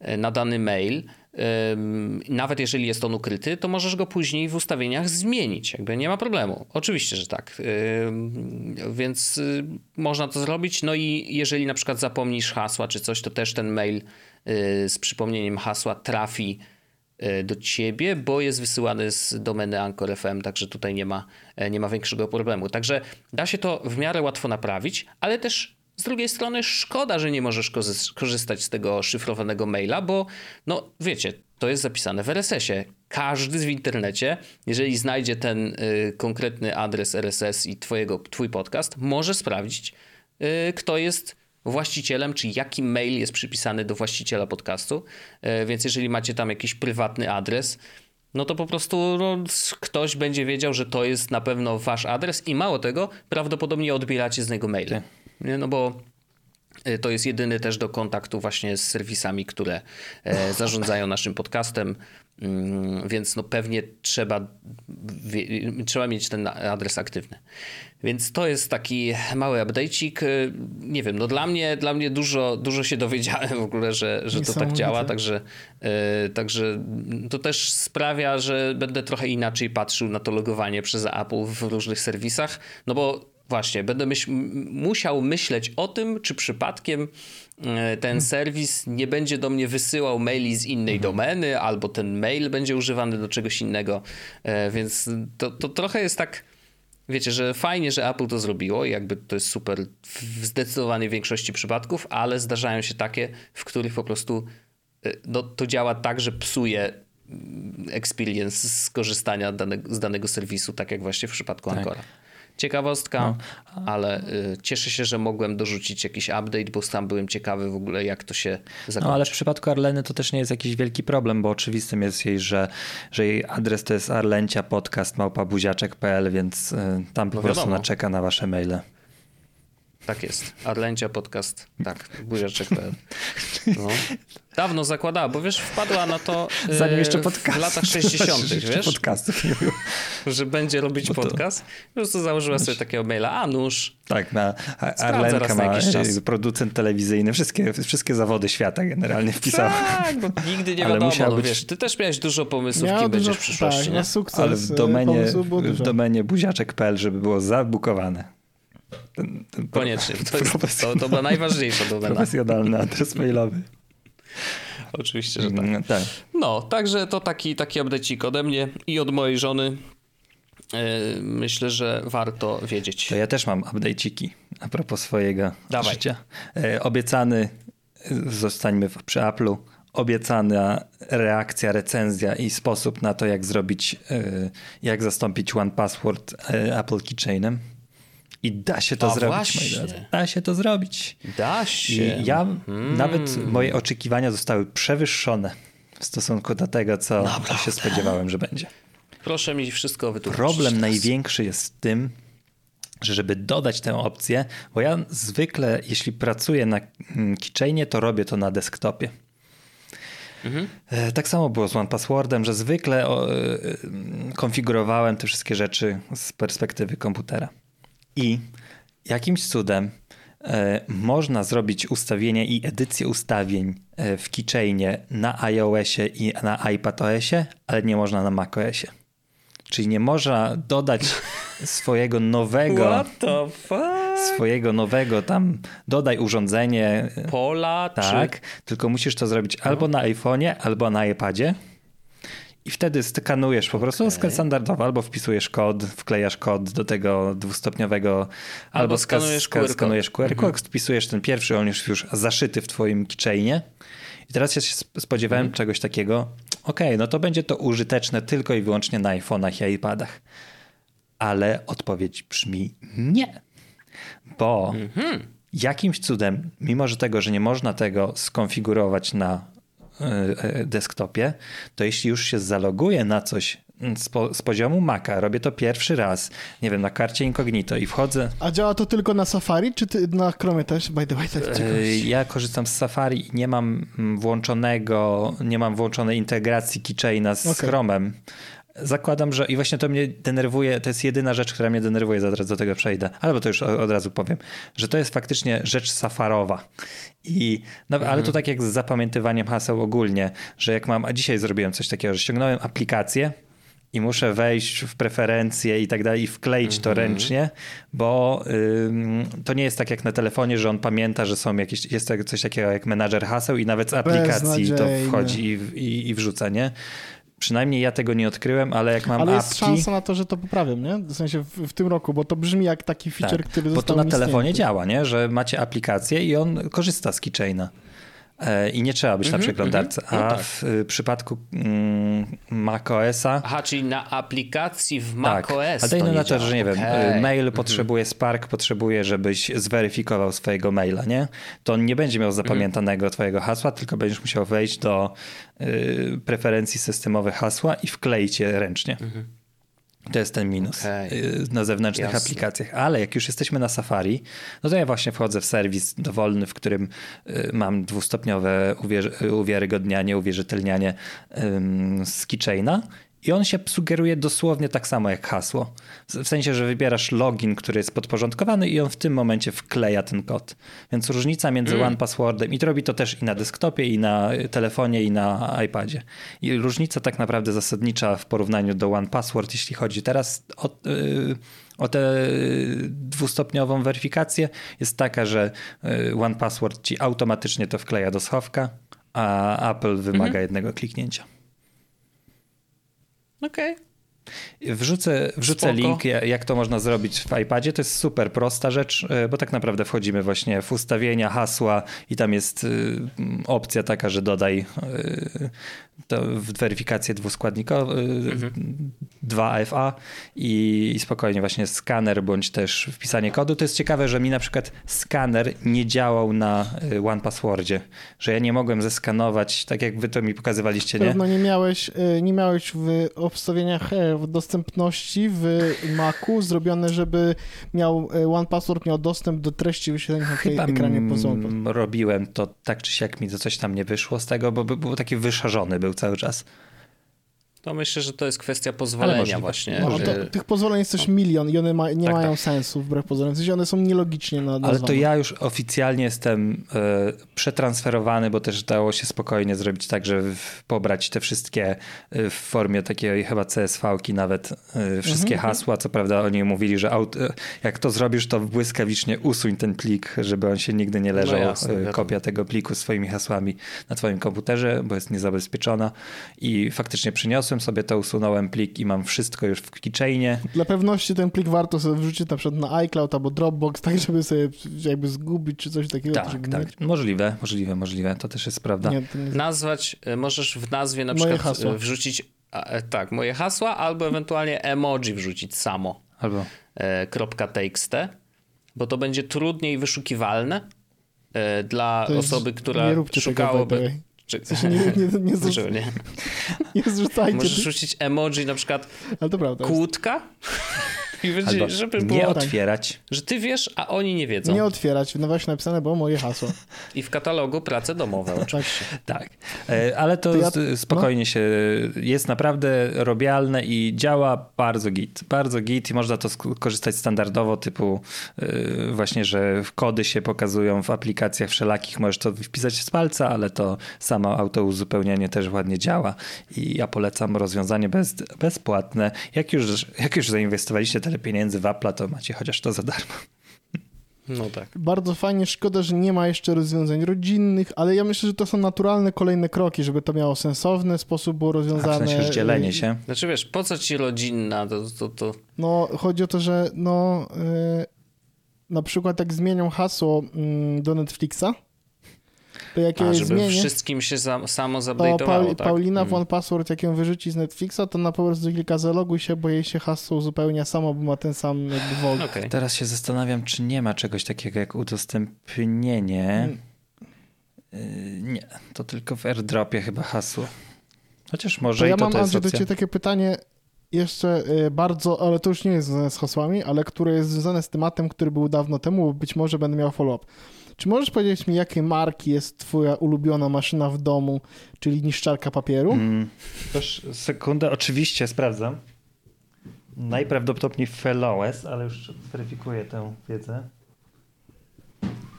Speaker 3: e, na dany mail, nawet jeżeli jest on ukryty, to możesz go później w ustawieniach zmienić. Jakby nie ma problemu. Oczywiście, że tak. Więc y, można to zrobić. No i jeżeli na przykład zapomnisz hasła czy coś, to też ten mail y, z przypomnieniem hasła trafi y, do ciebie, bo jest wysyłany z domeny Anchor FM, także tutaj nie ma, e, nie ma większego problemu. Także da się to w miarę łatwo naprawić, ale też z drugiej strony szkoda, że nie możesz korzystać z tego szyfrowanego maila, bo no wiecie, to jest zapisane w RSS-ie. Każdy w internecie, jeżeli znajdzie ten y, konkretny adres RSS i twojego, twój podcast, może sprawdzić, y, kto jest właścicielem, czy jaki mail jest przypisany do właściciela podcastu. Y, więc jeżeli macie tam jakiś prywatny adres, no to po prostu no, ktoś będzie wiedział, że to jest na pewno wasz adres i mało tego, prawdopodobnie odbieracie z niego maile. No bo e, to jest jedyny też do kontaktu właśnie z serwisami, które e, [laughs] zarządzają naszym podcastem, mm, więc no pewnie trzeba, trzeba mieć ten adres aktywny. Więc to jest taki mały update'cik. E, nie wiem, no dla mnie, dla mnie dużo, dużo się dowiedziałem w ogóle, że, że to tak działa, także, także to też sprawia, że będę trochę inaczej patrzył na to logowanie przez Apple w różnych serwisach, no bo Właśnie, będę myśl, musiał myśleć o tym, czy przypadkiem e, ten serwis nie będzie do mnie wysyłał maili z innej mhm. domeny, albo ten mail będzie używany do czegoś innego. E, więc to, to trochę jest tak. Wiecie, że fajnie, że Apple to zrobiło i jakby to jest super w zdecydowanej większości przypadków, ale zdarzają się takie, w których po prostu e, no, to działa tak, że psuje mm, experience skorzystania z danego serwisu, tak jak właśnie w przypadku tak. Ancora ciekawostka, no. ale y, cieszę się, że mogłem dorzucić jakiś update, bo sam byłem ciekawy w ogóle, jak to się zakończy.
Speaker 2: No ale w przypadku Arleny to też nie jest jakiś wielki problem, bo oczywistym jest jej, że, że jej adres to jest arlencia podcast małpabuziaczek.pl, więc y, tam po no prostu ona czeka na wasze maile.
Speaker 3: Tak jest. Arlencia podcast. Tak, buziaczek.pl. [laughs] No. Dawno zakładała, bo wiesz, wpadła na to [laughs]
Speaker 2: Zanim jeszcze podcast.
Speaker 3: w latach [laughs] 60., wiesz?
Speaker 2: Podcastów nie
Speaker 3: było. [laughs] Że będzie robić to... podcast. Po prostu założyła sobie takiego maila, a nóż.
Speaker 2: Tak, na Arlenka ma na producent telewizyjny, wszystkie, wszystkie zawody świata generalnie wpisała.
Speaker 3: Tak, bo nigdy nie wiadomo, no, być... wiesz, ty też miałeś dużo pomysłów, kim będziesz w przyszłości. Tak,
Speaker 1: nie? sukces.
Speaker 2: Ale w domenie, w domenie buziaczek.pl, żeby było zabukowane.
Speaker 3: Ten, ten Koniecznie. To, jest, to, to była najważniejsza domena.
Speaker 2: Profesjonalny adres mailowy. [laughs]
Speaker 3: Oczywiście, że tak. Mm, tak. No, także to taki, taki update'ik ode mnie i od mojej żony. E, myślę, że warto wiedzieć.
Speaker 2: To ja też mam update'iki a propos swojego Dawaj. życia. E, obiecany, zostańmy przy Apple'u, obiecana reakcja, recenzja i sposób na to, jak zrobić, e, jak zastąpić One Password Apple Keychainem. I da się to A zrobić, właśnie. moi drodzy. Da się to zrobić.
Speaker 3: Da się.
Speaker 2: I ja hmm. nawet moje oczekiwania zostały przewyższone w stosunku do tego, co Naprawdę. się spodziewałem, że będzie.
Speaker 3: Proszę mi wszystko wytłumaczyć.
Speaker 2: Problem teraz. największy jest w tym, że żeby dodać tę opcję, bo ja zwykle, jeśli pracuję na mm, keychainie, to robię to na desktopie. Mhm. E, tak samo było z One Passwordem, że zwykle e, konfigurowałem te wszystkie rzeczy z perspektywy komputera. I jakimś cudem e, można zrobić ustawienia i edycję ustawień e, w keychainie na iOSie i na iPadOSie, ale nie można na macOSie. Czyli nie można dodać [laughs] swojego nowego.
Speaker 3: What the fuck?
Speaker 2: Swojego nowego tam dodaj urządzenie.
Speaker 3: Pola,
Speaker 2: tak. Czy... Tylko musisz to zrobić albo na iPhone'ie, albo na iPadzie. I wtedy skanujesz po prostu okay. standardowo, albo wpisujesz kod, wklejasz kod do tego dwustopniowego, albo,
Speaker 3: albo skanujesz QR,
Speaker 2: skanujesz QR mhm. wpisujesz ten pierwszy, on już już zaszyty w twoim keychainie. I teraz ja się spodziewałem mhm. czegoś takiego, okej, okay, no to będzie to użyteczne tylko i wyłącznie na iPhone'ach i iPadach. Ale odpowiedź brzmi nie. Bo mhm. jakimś cudem, mimo że tego, że nie można tego skonfigurować na desktopie, to jeśli już się zaloguję na coś z, po, z, poziomu Maca, robię to pierwszy raz, nie wiem, na karcie incognito i wchodzę.
Speaker 1: A działa to tylko na Safari, czy ty, na Chromie też? By the way, tak
Speaker 2: Ja korzystam z Safari i nie mam włączonego, nie mam włączonej integracji keychaina z okay. Chromem. Zakładam, że i właśnie to mnie denerwuje, to jest jedyna rzecz, która mnie denerwuje, zaraz do tego przejdę, albo to już od razu powiem, że to jest faktycznie rzecz safarowa. I, no, mhm. Ale to tak jak z zapamiętywaniem haseł ogólnie, że jak mam, a dzisiaj zrobiłem coś takiego, że ściągnąłem aplikację, i muszę wejść w preferencje i tak dalej i wkleić to mhm. ręcznie, bo ym, to nie jest tak jak na telefonie, że on pamięta, że są jakieś, jest coś takiego jak menadżer haseł i nawet z aplikacji to wchodzi i, i, i wrzuca, nie? Przynajmniej ja tego nie odkryłem, ale jak mam
Speaker 1: Ale
Speaker 2: jest
Speaker 1: apki... szansa na to, że to poprawią, nie? W sensie w, w tym roku, bo to brzmi jak taki feature, tak, który został
Speaker 2: Bo to na telefonie działa, nie? Że macie aplikację i on korzysta z keychaina. E, i nie trzeba być mm -hmm, na mhm, przeglądarce. Mm -hmm. A no tak. w y, przypadku mm, macOSa.
Speaker 3: Aha, czyli na aplikacji w macOS. Tak.
Speaker 2: A na to, że nie okay. wiem, mail mm -hmm. potrzebuje Spark, potrzebuje, żebyś zweryfikował swojego maila, nie? To on nie będzie miał zapamiętanego twojego hasła, tylko będziesz musiał wejść do y, preferencji systemowych hasła i wkleić je ręcznie. Mhm. To jest ten minus okay. na zewnętrznych Jasne. aplikacjach. Ale jak już jesteśmy na Safari, no to ja właśnie wchodzę w serwis dowolny, w którym y, mam dwustopniowe uwier- uwiarygodnianie, uwierzytelnianie z keychaina I on się sugeruje dosłownie tak samo jak hasło. W sensie, że wybierasz login, który jest podporządkowany i on w tym momencie wkleja ten kod. Więc różnica między mm. OnePasswordem i to robi to też i na desktopie, i na telefonie, i na iPadzie. I różnica tak naprawdę zasadnicza w porównaniu do OnePassword, jeśli chodzi teraz o, yy, o tę dwustopniową weryfikację, jest taka, że y, OnePassword ci automatycznie to wkleja do schowka, a Apple wymaga mm -hmm. jednego kliknięcia.
Speaker 3: Okej. Okay.
Speaker 2: Wrzucę, wrzucę link, jak to można zrobić w iPadzie. To jest super prosta rzecz, e, bo tak naprawdę wchodzimy właśnie w ustawienia, hasła i tam jest e, opcja taka, że dodaj e, to weryfikację dwuskładnikową, mhm. 2FA i, i spokojnie właśnie skaner bądź też wpisanie kodu. To jest ciekawe, że mi na przykład skaner nie działał na One Passwordzie, że ja nie mogłem zeskanować, tak jak wy to mi pokazywaliście, nie?
Speaker 1: Pewno nie miałeś, nie miałeś w obstawieniach w dostępności w Macu zrobione, żeby miał e, One Password miał dostęp do treści wyświetlonych na tej ekranie pozoru.
Speaker 2: robiłem to tak czy siak mi to coś tam nie wyszło z tego, bo był taki wyszarzony był cały czas.
Speaker 3: To myślę, że to jest kwestia pozwolenia właśnie.
Speaker 1: No, to, tych pozwoleń jest też milion i one ma, nie tak, mają tak. sensu wbrew pozorom. W sensie one są nielogicznie nazwane.
Speaker 2: Ale to ja już oficjalnie jestem y, przetransferowany, bo też dało się spokojnie zrobić tak, że w, pobrać te wszystkie y, w formie takiej chyba CSV-ki nawet y, wszystkie mhm. hasła. Co prawda oni mówili, że aut, jak to zrobisz, to błyskawicznie usuń ten plik, żeby on się nigdy nie leżał, no jasne, kopia tego pliku swoimi hasłami na twoim komputerze, bo jest niezabezpieczona i faktycznie przyniosłem sobie to, usunąłem plik i mam wszystko już w keychainie.
Speaker 1: Dla pewności ten plik warto sobie wrzucić na przykład na iCloud albo Dropbox, [laughs] tak żeby sobie jakby zgubić czy coś takiego.
Speaker 2: Tak, tak. Możliwe, możliwe, możliwe. To też jest prawda. Nie,
Speaker 3: nie... Nazwać, e, możesz w nazwie na moje przykład hasła. wrzucić e, tak, moje hasła albo ewentualnie emoji wrzucić samo. Albo. E, .txt, bo to będzie trudniej wyszukiwalne dla osoby, która szukałaby...
Speaker 1: Czy... Nie, nie, nie, zrzuc... nie. [laughs] nie zrzucajcie.
Speaker 3: Możesz rzucić emoji na przykład Ale to prawda, kłódka
Speaker 2: i będzie, Albo żeby było, nie otwierać.
Speaker 3: Że ty wiesz, a oni nie wiedzą.
Speaker 1: Nie otwierać. No właśnie napisane było moje hasło.
Speaker 3: I w katalogu prace domowe tak. [laughs]
Speaker 2: oczywiście. tak. E, ale to, to ja... spokojnie no? się jest naprawdę robialne i działa bardzo git. Bardzo git i można to korzystać standardowo typu e, właśnie, że kody się pokazują w aplikacjach wszelakich. Możesz to wpisać z palca, ale to samo auto uzupełnianie też ładnie działa i ja polecam rozwiązanie bez, bezpłatne. Jak już, jak już zainwestowaliście tyle pieniędzy w Apple, to macie chociaż to za darmo.
Speaker 3: No tak.
Speaker 1: Bardzo fajnie, szkoda, że nie ma jeszcze rozwiązań rodzinnych, ale ja myślę, że to są naturalne kolejne kroki, żeby to miało sensowny sposób było rozwiązane. A w
Speaker 2: sensie dzielenie się.
Speaker 3: Znaczy wiesz, po co ci rodzinna? To, to, to...
Speaker 1: No, chodzi o to, że no, yy, na przykład jak zmienią hasło yy, do Netflixa,
Speaker 3: to jak A, żeby zmienię, wszystkim się za, samo zupdate'owało, Paul,
Speaker 1: tak? Paulina hmm. w OnePassword, jak ją wyrzuci z Netflixa, to na po prostu kilka zaloguj się, bo jej się hasło uzupełnia samo, bo ma ten sam jakby wolk.
Speaker 2: Okay. Teraz się zastanawiam, czy nie ma czegoś takiego jak udostępnienie. Hmm. Nie, to tylko w airdropie chyba hasło. Chociaż może to i
Speaker 1: ja
Speaker 2: to
Speaker 1: mam,
Speaker 2: to jest
Speaker 1: Andrzej, do ciebie takie pytanie jeszcze y, bardzo, ale to już nie jest związane z hasłami, ale które jest związane z tematem, który był dawno temu, bo być może będę miał follow-up. Czy możesz powiedzieć mi, jakiej marki jest twoja ulubiona maszyna w domu, czyli niszczarka papieru? Mm,
Speaker 2: też sekundę, oczywiście sprawdzam. Najprawdopodobniej Fellows, ale już zweryfikuję tę wiedzę.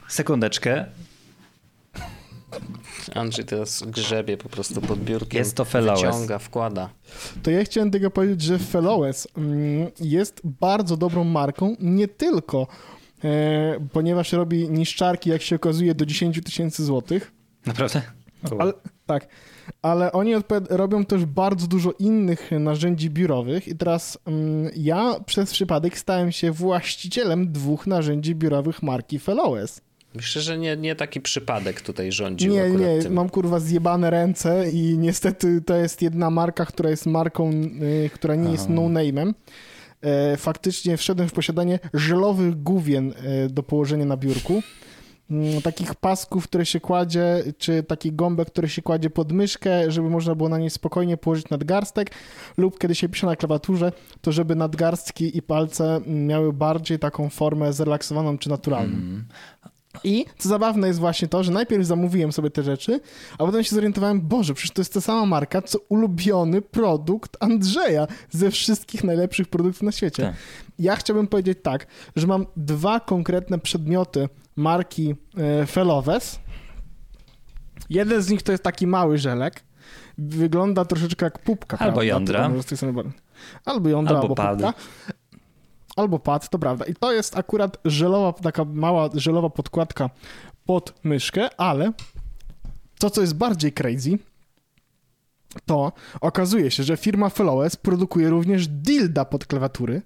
Speaker 2: Sekundeczkę.
Speaker 3: Andrzej teraz grzebie po prostu pod biurkiem.
Speaker 2: Jest to Fellows.
Speaker 3: Wyciąga, wkłada.
Speaker 1: To ja chciałem tego powiedzieć, że Fellows mm, jest bardzo dobrą marką, nie tylko ponieważ robi niszczarki, jak się okazuje, do 10 tysięcy złotych.
Speaker 2: Naprawdę?
Speaker 1: Ale, tak. Ale oni robią też bardzo dużo innych narzędzi biurowych i teraz mm, ja przez przypadek stałem się właścicielem dwóch narzędzi biurowych marki Fellows.
Speaker 3: Myślę, że nie, nie taki przypadek tutaj rządził.
Speaker 1: Nie, nie,
Speaker 3: tym.
Speaker 1: mam kurwa zjebane ręce i niestety to jest jedna marka, która jest marką, y, która nie Aha. jest no-name'em. E, faktycznie wszedłem w posiadanie żelowych główien e, do położenia na biurku. Mm, takich pasków, które się kładzie, czy taki gąbek, który się kładzie pod myszkę, żeby można było na niej spokojnie położyć nadgarstek, lub kiedy się pisze na klawiaturze, to żeby nadgarstki i palce miały bardziej taką formę zrelaksowaną czy naturalną. Mm. I co zabawne jest właśnie to, że najpierw zamówiłem sobie te rzeczy, a potem się zorientowałem, Boże, przecież to jest ta sama marka, co ulubiony produkt Andrzeja ze wszystkich najlepszych produktów na świecie.
Speaker 2: Tak.
Speaker 1: Ja chciałbym powiedzieć tak, że mam dwa konkretne przedmioty marki e, Feloves. Jeden z nich to jest taki mały żelek. Wygląda troszeczkę jak pupka.
Speaker 2: Albo
Speaker 1: prawda?
Speaker 2: jądra.
Speaker 1: Bardziej. Albo jądra,
Speaker 2: Albo
Speaker 1: albo, pupka. Albo pad, to prawda. I to jest akurat żelowa, taka mała żelowa podkładka pod myszkę, ale to, co jest bardziej crazy, to okazuje się, że firma Flowes produkuje również dilda pod klawiatury.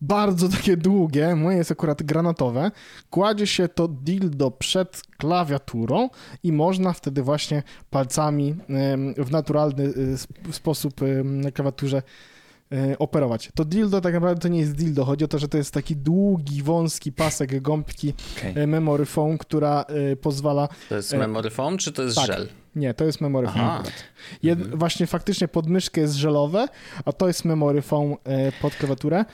Speaker 1: Bardzo takie długie, moje jest akurat granatowe. Kładzie się to dildo przed klawiaturą i można wtedy właśnie palcami w naturalny y, sp- sposób na klawiaturze operować. To dildo tak naprawdę to nie jest dildo, chodzi o to, że to jest taki długi, wąski pasek gąbki
Speaker 2: Okej.
Speaker 1: e, memory foam, która e, pozwala
Speaker 3: To jest
Speaker 1: E,
Speaker 3: memory foam, czy to jest
Speaker 1: tak.
Speaker 3: żel?
Speaker 1: nie, to jest memory foam.
Speaker 3: Aha.
Speaker 1: Jed,
Speaker 3: Mhm.
Speaker 1: Właśnie faktycznie podmyszkę jest żelowe, a to jest memory foam e, pod klawiaturę.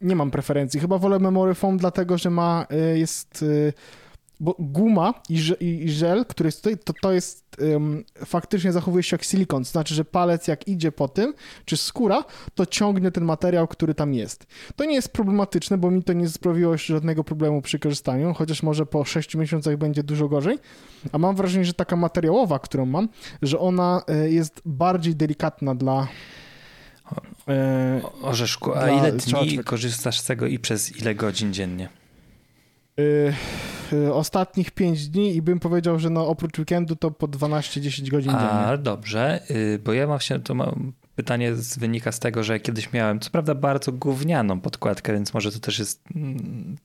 Speaker 1: Nie mam preferencji. Chyba wolę memory foam, dlatego że ma, e, jest e, bo guma i, i i żel, który jest tutaj, to, to jest em, faktycznie zachowuje się jak silikon. To znaczy, że palec jak idzie po tym, czy skóra, to ciągnie ten materiał, który tam jest. To nie jest problematyczne, bo mi to nie sprawiło jeszcze żadnego problemu przy korzystaniu, chociaż może po 6 miesiącach będzie dużo gorzej. A mam wrażenie, że taka materiałowa, którą mam, że ona e, jest bardziej delikatna dla. E,
Speaker 2: O- Orzeszku, a ile dni korzystasz z tego i przez ile godzin dziennie?
Speaker 1: e, ostatnich 5 dni i bym powiedział, że no oprócz weekendu to po 12-10 godzin dziennie.
Speaker 2: A, dobrze, y, bo ja mam się, to mam pytanie z, wynika z tego, że kiedyś miałem, co prawda bardzo gównianą podkładkę, więc może to też jest mm,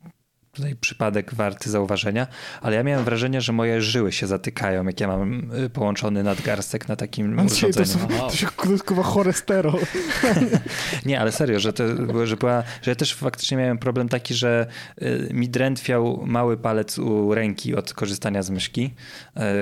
Speaker 2: tutaj przypadek warty zauważenia, ale ja miałem wrażenie, że moje żyły się zatykają, jak ja mam y, połączony nadgarstek na takim
Speaker 1: Andrzej, to,
Speaker 2: urządzeniu.
Speaker 1: są, to się krótkowa cholesterol. [laughs]
Speaker 2: Nie, ale serio, że, to, że, była, że ja też faktycznie miałem problem taki, że y, mi drętwiał mały palec u ręki od korzystania z myszki,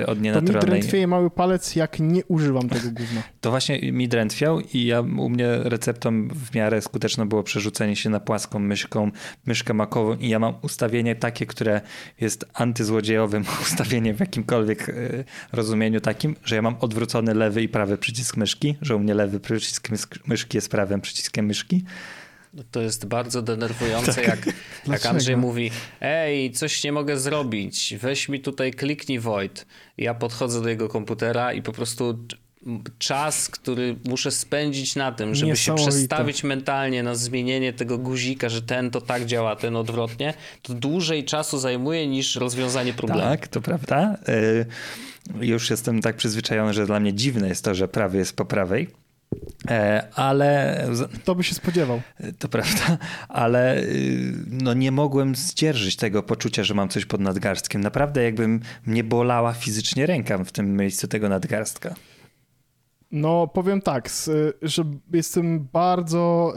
Speaker 2: y, od
Speaker 1: To mi
Speaker 2: nienaturalnej.
Speaker 1: drętwieje mały palec, jak nie używam tego gówna. [laughs]
Speaker 2: To właśnie mi drętwiał i ja, u mnie receptą w miarę skuteczną było przerzucenie się na płaską myszką, myszkę makową i ja mam ustawienie takie, które jest antyzłodziejowym [laughs] ustawieniem w jakimkolwiek y, rozumieniu takim, że ja mam odwrócony lewy i prawy przycisk myszki, że u mnie lewy przycisk myszki jest prawym przyciskiem myszki.
Speaker 3: To jest bardzo denerwujące, jak, jak
Speaker 1: Dlaczego?
Speaker 3: Andrzej mówi, ej, coś nie mogę zrobić, weź mi tutaj, kliknij Void. Ja podchodzę do jego komputera i po prostu czas, który muszę spędzić na tym, żeby się przestawić mentalnie na zmienienie tego guzika, że ten to tak działa, ten odwrotnie, to dłużej czasu zajmuje niż rozwiązanie problemu.
Speaker 2: Tak, to prawda. Y, Już jestem tak przyzwyczajony, że dla mnie dziwne jest to, że prawy jest po prawej. E, Ale
Speaker 1: To by się spodziewał.
Speaker 2: to prawda, [laughs] ale y, no nie mogłem zdzierżyć tego poczucia, że mam coś pod nadgarstkiem. Naprawdę jakbym mnie bolała fizycznie ręka w tym miejscu tego nadgarstka.
Speaker 1: No, powiem tak, s- że jestem bardzo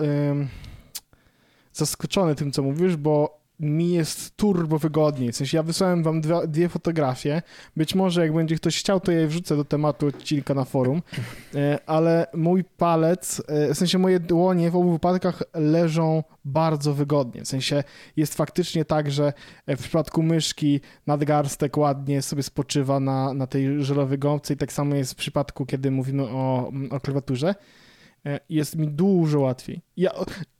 Speaker 1: zaskoczony tym, co mówisz, bo mi jest turbo wygodniej. W sensie ja wysłałem wam dwie fotografie. Być może jak będzie ktoś chciał, to je wrzucę do tematu odcinka na forum. E, ale mój palec, e, w sensie moje dłonie w obu wypadkach leżą bardzo wygodnie. W sensie jest faktycznie tak, że e, w przypadku myszki nadgarstek ładnie sobie spoczywa na, na tej żelowej gąbce i tak samo jest w przypadku, kiedy mówimy o, o klawiaturze. Jest mi dużo łatwiej. Ja,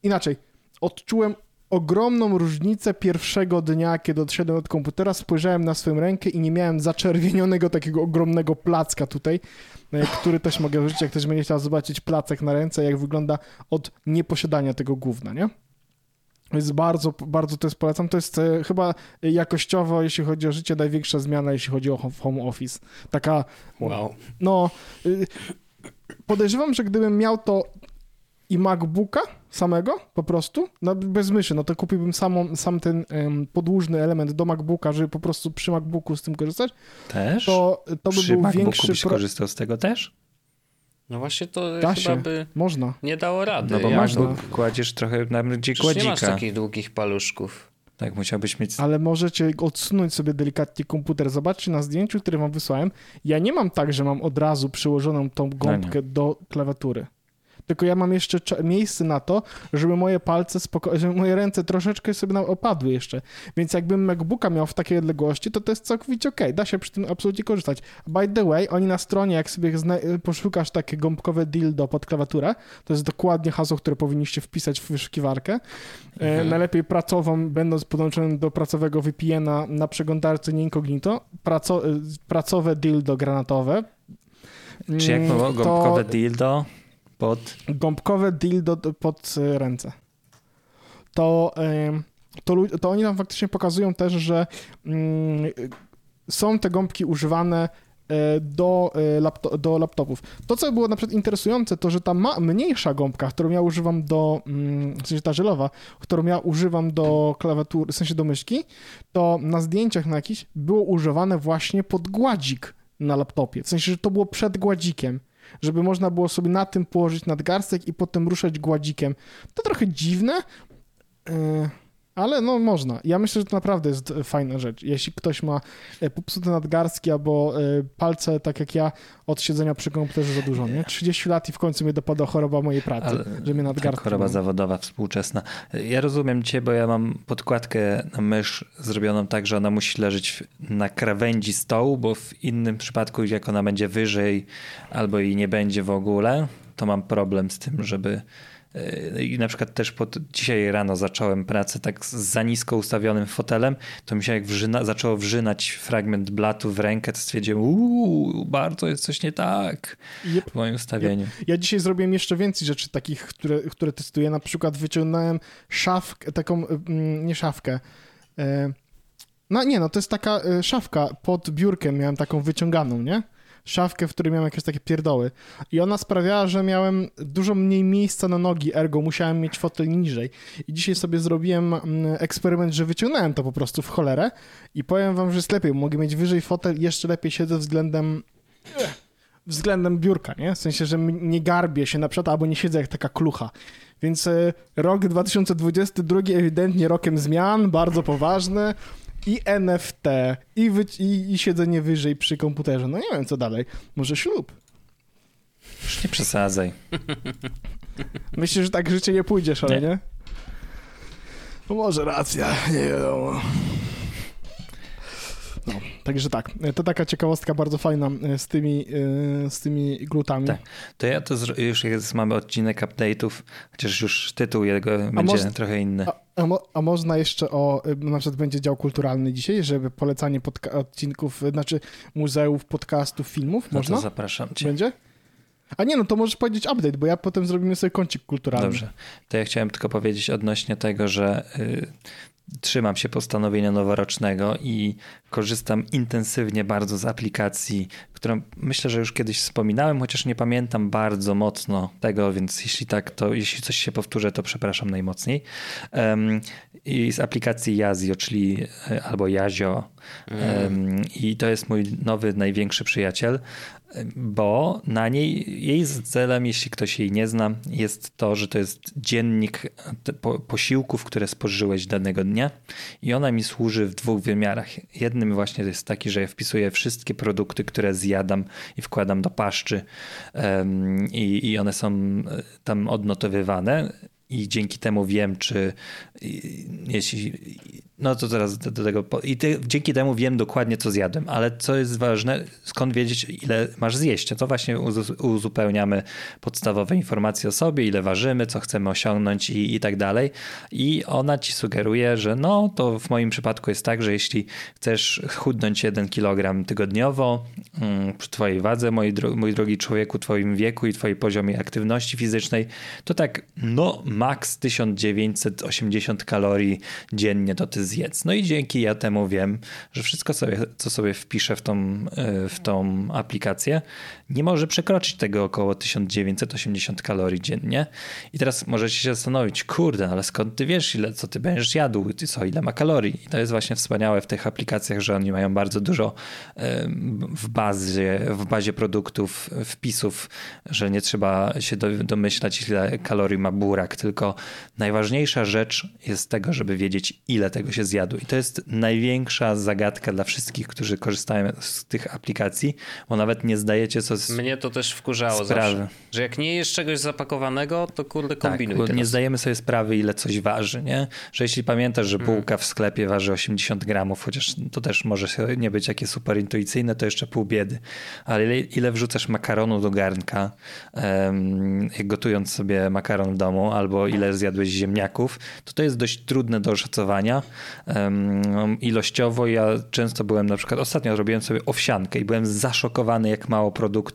Speaker 1: inaczej, odczułem ogromną różnicę pierwszego dnia, kiedy odszedłem od komputera, spojrzałem na swoją rękę i nie miałem zaczerwienionego takiego ogromnego placka tutaj, e, który też mogę wrzucić, jak ktoś będzie chciał zobaczyć placek na ręce, jak wygląda od nieposiadania tego gówna, nie? Jest bardzo, bardzo to jest polecam. To jest e, chyba jakościowo, jeśli chodzi o życie, największa zmiana, jeśli chodzi o home- home office. Taka
Speaker 3: Wow.
Speaker 1: no, y, podejrzewam, że gdybym miał to i MacBooka samego po prostu, no, bez myszy, no to kupiłbym samą, sam ten em, podłużny element do MacBooka, żeby po prostu przy MacBooku z tym korzystać,
Speaker 2: Też?
Speaker 1: to, to by
Speaker 2: Przy
Speaker 1: był
Speaker 2: MacBooku
Speaker 1: większy...
Speaker 2: byś
Speaker 1: Pro...
Speaker 2: korzystał z tego też?
Speaker 3: No właśnie to
Speaker 1: Da
Speaker 3: chyba
Speaker 1: się.
Speaker 3: by
Speaker 1: Można.
Speaker 3: nie dało rady.
Speaker 2: No bo
Speaker 3: Jak-
Speaker 2: MacBook kładziesz trochę na bardziej
Speaker 3: Przecież nie masz
Speaker 2: kładzika.
Speaker 3: takich długich paluszków.
Speaker 2: Tak, musiałbyś mieć...
Speaker 1: Ale możecie odsunąć sobie delikatnie komputer. Zobaczcie na zdjęciu, które wam wysłałem. Ja nie mam tak, że mam od razu przyłożoną tą gąbkę do klawiatury. Tylko ja mam jeszcze miejsce na to, żeby moje palce, żeby moje ręce troszeczkę sobie opadły jeszcze. Więc jakbym MacBooka miał w takiej odległości, to to jest całkowicie ok, da się przy tym absolutnie korzystać. By the way, oni na stronie, jak sobie poszukasz takie gąbkowe dildo pod klawiaturę, to jest dokładnie hasło, które powinniście wpisać w wyszukiwarkę. E, mhm. najlepiej pracową, będąc podłączonym do pracowego VPN-a na przeglądarce nie incognito, e, pracowe dildo granatowe.
Speaker 2: Czy jak było gąbkowe to... dildo? Pod?
Speaker 1: Gąbkowe dildo pod e, ręce. To, to, to oni tam faktycznie pokazują też, że mm, są te gąbki używane e, do, e, do laptopów. To, co było na przykład interesujące, to, że ta ma mniejsza gąbka, którą ja używam do, mm, w sensie ta żelowa, którą ja używam do klawiatury, w sensie do myszki, to na zdjęciach na jakiś było używane właśnie pod gładzik na laptopie. W sensie, że to było przed gładzikiem żeby można było sobie na tym położyć nadgarstek i potem ruszać gładzikiem. To trochę dziwne, e, ale no można. Ja myślę, że to naprawdę jest fajna rzecz. Jeśli ktoś ma e, popsute nadgarstki albo e, palce, tak jak ja, od siedzenia przy komputerze za dużo, nie? 30 lat i w końcu mnie dopada choroba mojej pracy, Ale, że mnie nadgarstki... Tak,
Speaker 2: choroba zawodowa współczesna. Ja rozumiem cię, bo ja mam podkładkę na mysz zrobioną tak, że ona musi leżeć na krawędzi stołu, bo w innym przypadku, jak ona będzie wyżej albo jej nie będzie w ogóle, to mam problem z tym, żeby I na przykład też pod, dzisiaj rano zacząłem pracę tak z za nisko ustawionym fotelem, to mi się jak wrzyna, zaczęło wrzynać fragment blatu w rękę, to stwierdziłem, uuu, bardzo jest coś nie tak yep. w moim ustawieniu.
Speaker 1: Yep. Ja dzisiaj zrobiłem jeszcze więcej rzeczy takich, które, które testuję. Na przykład wyciągnąłem szafkę, taką, mm, nie szafkę, e, no nie, no to jest taka e, szafka pod biurkiem, miałem taką wyciąganą, nie? Szafkę, w której miałem jakieś takie pierdoły. I ona sprawiała, że miałem dużo mniej miejsca na nogi, ergo musiałem mieć fotel niżej. I dzisiaj sobie zrobiłem mm, eksperyment, że wyciągnąłem to po prostu w cholerę i powiem wam, że jest lepiej. Mogę mieć wyżej fotel jeszcze lepiej siedzę względem względem biurka, nie? W sensie, że nie garbię się na przykład, albo nie siedzę jak taka klucha. Więc e, rok 2022 ewidentnie rokiem zmian, bardzo poważny i NFT, i, wy, i, i siedzenie wyżej przy komputerze. No nie wiem, co dalej. Może ślub.
Speaker 2: Już nie przesadzaj. [laughs]
Speaker 1: Myślę, że tak życie nie pójdzie, ale nie? nie? No może racja, nie wiadomo. Także tak, to taka ciekawostka bardzo fajna e, z tymi, e, z tymi glutami. Tak.
Speaker 2: To ja to już jest, mamy odcinek update'ów, chociaż już tytuł jego a będzie moż, trochę inny.
Speaker 1: A, a, mo, a, można jeszcze o, e, na przykład będzie dział kulturalny dzisiaj, żeby polecanie odcinków, znaczy muzeów, podcastów, filmów,
Speaker 2: no
Speaker 1: można?
Speaker 2: to zapraszam cię.
Speaker 1: Będzie? A nie, no to możesz powiedzieć update, bo ja potem zrobimy sobie kącik kulturalny.
Speaker 2: Dobrze. To ja chciałem tylko powiedzieć odnośnie tego, że y, trzymam się postanowienia noworocznego i korzystam intensywnie bardzo z aplikacji, którą myślę, że już kiedyś wspominałem, chociaż nie pamiętam bardzo mocno tego, więc jeśli tak, to jeśli coś się powtórzę, to przepraszam najmocniej. Um, I z aplikacji Yazio, czyli e, albo Yazio. Um, I to jest mój nowy, największy przyjaciel bo na niej, jej celem, jeśli ktoś jej nie zna, jest to, że to jest dziennik posiłków, które spożyłeś danego dnia i ona mi służy w dwóch wymiarach. Jednym właśnie jest taki, że ja wpisuję wszystkie produkty, które zjadam i wkładam do paszczy i, i one są e, tam odnotowywane i dzięki temu wiem, czy jeśli no to teraz do, do tego. I ty, dzięki temu wiem dokładnie, co zjadłem, ale co jest ważne, skąd wiedzieć, ile masz zjeść. To właśnie uzupełniamy podstawowe informacje o sobie, ile ważymy, co chcemy osiągnąć i, i tak dalej. I ona ci sugeruje, że no to w moim przypadku jest tak, że jeśli chcesz chudnąć 1 kg tygodniowo mm, przy twojej wadze, mój, dro mój drogi człowieku, twoim wieku i twojej poziomie aktywności fizycznej, to tak no maks 1980 kalorii dziennie to ty zjedz. No i dzięki ja temu wiem, że wszystko, sobie, co sobie wpiszę w tą, e, w tą aplikację, nie może przekroczyć tego około 1980 kalorii dziennie. I teraz możecie się zastanowić, kurde, ale skąd ty wiesz, ile, co ty będziesz jadł, ty co, ile ma kalorii? I to jest właśnie wspaniałe w tych aplikacjach, że oni mają bardzo dużo w bazie, w bazie produktów, wpisów, że nie trzeba się domyślać, ile kalorii ma burak, tylko najważniejsza rzecz jest tego, żeby wiedzieć, ile tego się zjadł. I to jest największa zagadka dla wszystkich, którzy korzystają z tych aplikacji, bo nawet nie zdajecie co z
Speaker 3: Mnie to też wkurzało
Speaker 2: sprawy.
Speaker 3: zawsze, że jak nie jesz czegoś zapakowanego, to kurde kombinuj
Speaker 2: tak, bo nie zdajemy sobie sprawy, ile coś waży, nie? Że jeśli pamiętasz, że bułka w sklepie waży 80 gramów, chociaż to też może nie być takie super intuicyjne, to jeszcze pół biedy. Ale ile, ile wrzucasz makaronu do garnka, um, gotując sobie makaron w domu, albo ile zjadłeś ziemniaków, to to jest dość trudne do oszacowania. Um, ilościowo ja często byłem na przykład, ostatnio robiłem sobie owsiankę i byłem zaszokowany, jak mało produktów,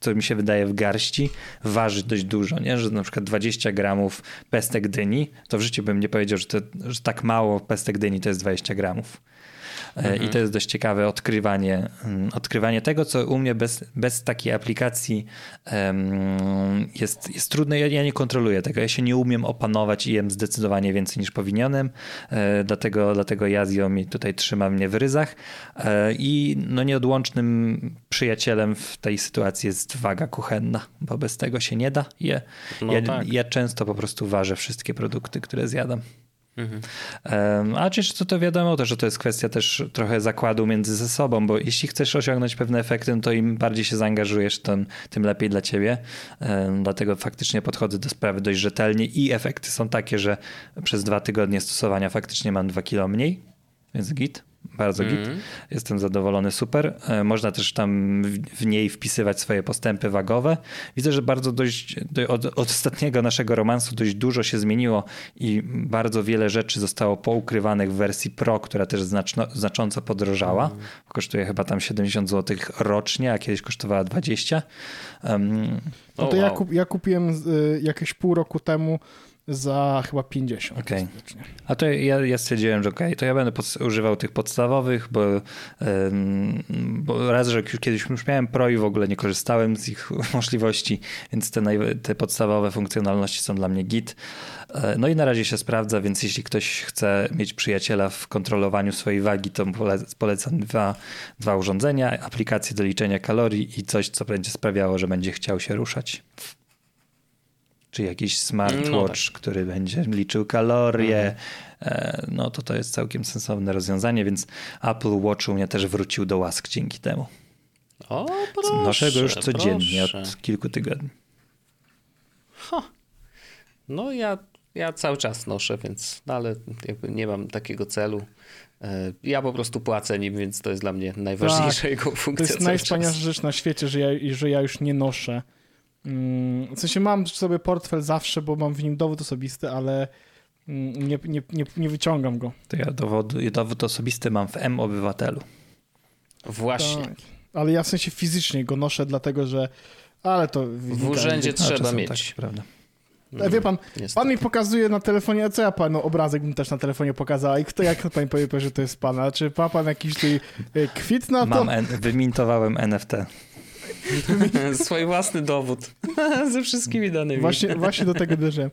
Speaker 2: co mi się wydaje w garści, waży dość dużo, nie? że na przykład 20 gramów pestek dyni, to w życiu bym nie powiedział, że, to, że tak mało pestek dyni to jest 20 gramów. Mhm. I to jest dość ciekawe odkrywanie, mm, odkrywanie tego, co u mnie bez, bez takiej aplikacji um, jest, jest trudne. Ja, ja, nie kontroluję tego. Ja się nie umiem opanować i jem zdecydowanie więcej niż powinienem. E, dlatego, dlatego Jazio mi tutaj trzyma mnie w ryzach. E, I no nieodłącznym przyjacielem w tej sytuacji jest waga kuchenna, bo bez tego się nie da. Ja,
Speaker 3: no
Speaker 2: ja,
Speaker 3: tak.
Speaker 2: ja często po prostu ważę wszystkie produkty, które zjadam.
Speaker 3: Mhm.
Speaker 2: A czy to, to wiadomo to, że to jest kwestia też trochę zakładu między ze sobą, bo jeśli chcesz osiągnąć pewne efekty, no to im bardziej się zaangażujesz, tym, tym lepiej dla ciebie. Dlatego faktycznie podchodzę do sprawy dość rzetelnie i efekty są takie, że przez dwa tygodnie stosowania faktycznie mam dwa kilo mniej, więc git. Bardzo mm. git. Jestem zadowolony, super. Można też tam w niej wpisywać swoje postępy wagowe. Widzę, że bardzo dość od, od, ostatniego naszego romansu dość dużo się zmieniło i bardzo wiele rzeczy zostało poukrywanych w wersji Pro, która też znaczno, znacząco podrożała. Mm. Kosztuje chyba tam 70 zł rocznie, a kiedyś kosztowała 20. Um,
Speaker 1: no to wow. ja, kup, ja kupiłem y, jakieś pół roku temu za chyba 50.
Speaker 2: Okay. A to ja, ja stwierdziłem, że okej, okay, to ja będę używał tych podstawowych, bo, um, bo raz, że kiedyś już miałem Pro i w ogóle nie korzystałem z ich [laughs] możliwości, więc te, te podstawowe funkcjonalności są dla mnie git. No i na razie się sprawdza, więc jeśli ktoś chce mieć przyjaciela w kontrolowaniu swojej wagi, to polecam dwa, dwa urządzenia, aplikację do liczenia kalorii i coś, co będzie sprawiało, że będzie chciał się ruszać czy jakiś smartwatch, no tak. który będzie liczył kalorie, mhm. no to to jest całkiem sensowne rozwiązanie, więc Apple Watch u mnie też wrócił do łask dzięki temu.
Speaker 3: O, proszę,
Speaker 2: Noszę go już codziennie proszę. od kilku tygodni.
Speaker 3: Ha. No ja, ja cały czas noszę, więc no ale jakby nie mam takiego celu. E, ja po prostu płacę nim, więc to jest dla mnie najważniejsza tak. jego funkcja.
Speaker 1: To jest najwspanialsza rzecz na świecie, że ja, że ja już nie noszę w sensie mam sobie portfel zawsze, bo mam w nim dowód osobisty, ale mm, nie, nie, nie, nie wyciągam go.
Speaker 2: To ja dowód, dowód osobisty mam w M-Obywatelu.
Speaker 3: Właśnie. Tak.
Speaker 1: Ale ja w sensie fizycznie go noszę, dlatego że. Ale to.
Speaker 3: W urzędzie trzeba mieć. Tak,
Speaker 2: prawda.
Speaker 1: No, Wie pan, niestety. pan mi pokazuje na telefonie, a co ja panu obrazek bym też na telefonie pokazał i kto, jak pan powie, że to jest pan? A czy ma pan jakiś tutaj e, kwit na to?
Speaker 2: Mam, wymintowałem NFT. [laughs]
Speaker 3: Swój własny dowód [laughs] ze wszystkimi danymi.
Speaker 1: Właśnie, właśnie do tego dążyłem.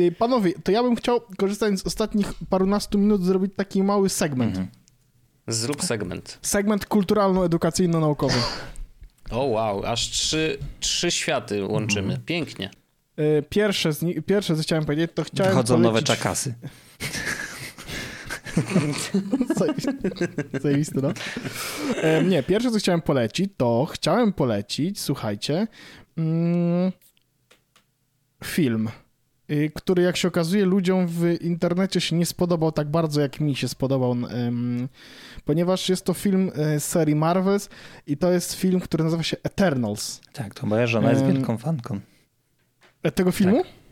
Speaker 1: Y, panowie, to ja bym chciał, korzystając z ostatnich parunastu minut, zrobić taki mały segment. Mhm.
Speaker 3: Zrób segment.
Speaker 1: Segment kulturalno-edukacyjno-naukowy.
Speaker 3: O wow, aż trzy, trzy światy łączymy. Mhm. Pięknie.
Speaker 1: Y, pierwsze, z pierwsze, co chciałem powiedzieć, to chciałem
Speaker 2: Wchodzą
Speaker 1: polecić...
Speaker 2: nowe czakasy. [laughs] [laughs]
Speaker 1: Zajebiste, no. Nie, pierwsze, co chciałem polecić, to chciałem polecić, słuchajcie, mm, film, y, który jak się okazuje ludziom w internecie się nie spodobał tak bardzo, jak mi się spodobał, ponieważ jest to film z e, serii Marvels i to jest film, który nazywa się Eternals.
Speaker 2: Tak, to moja żona jest wielką fanką.
Speaker 1: E, tego filmu? Tak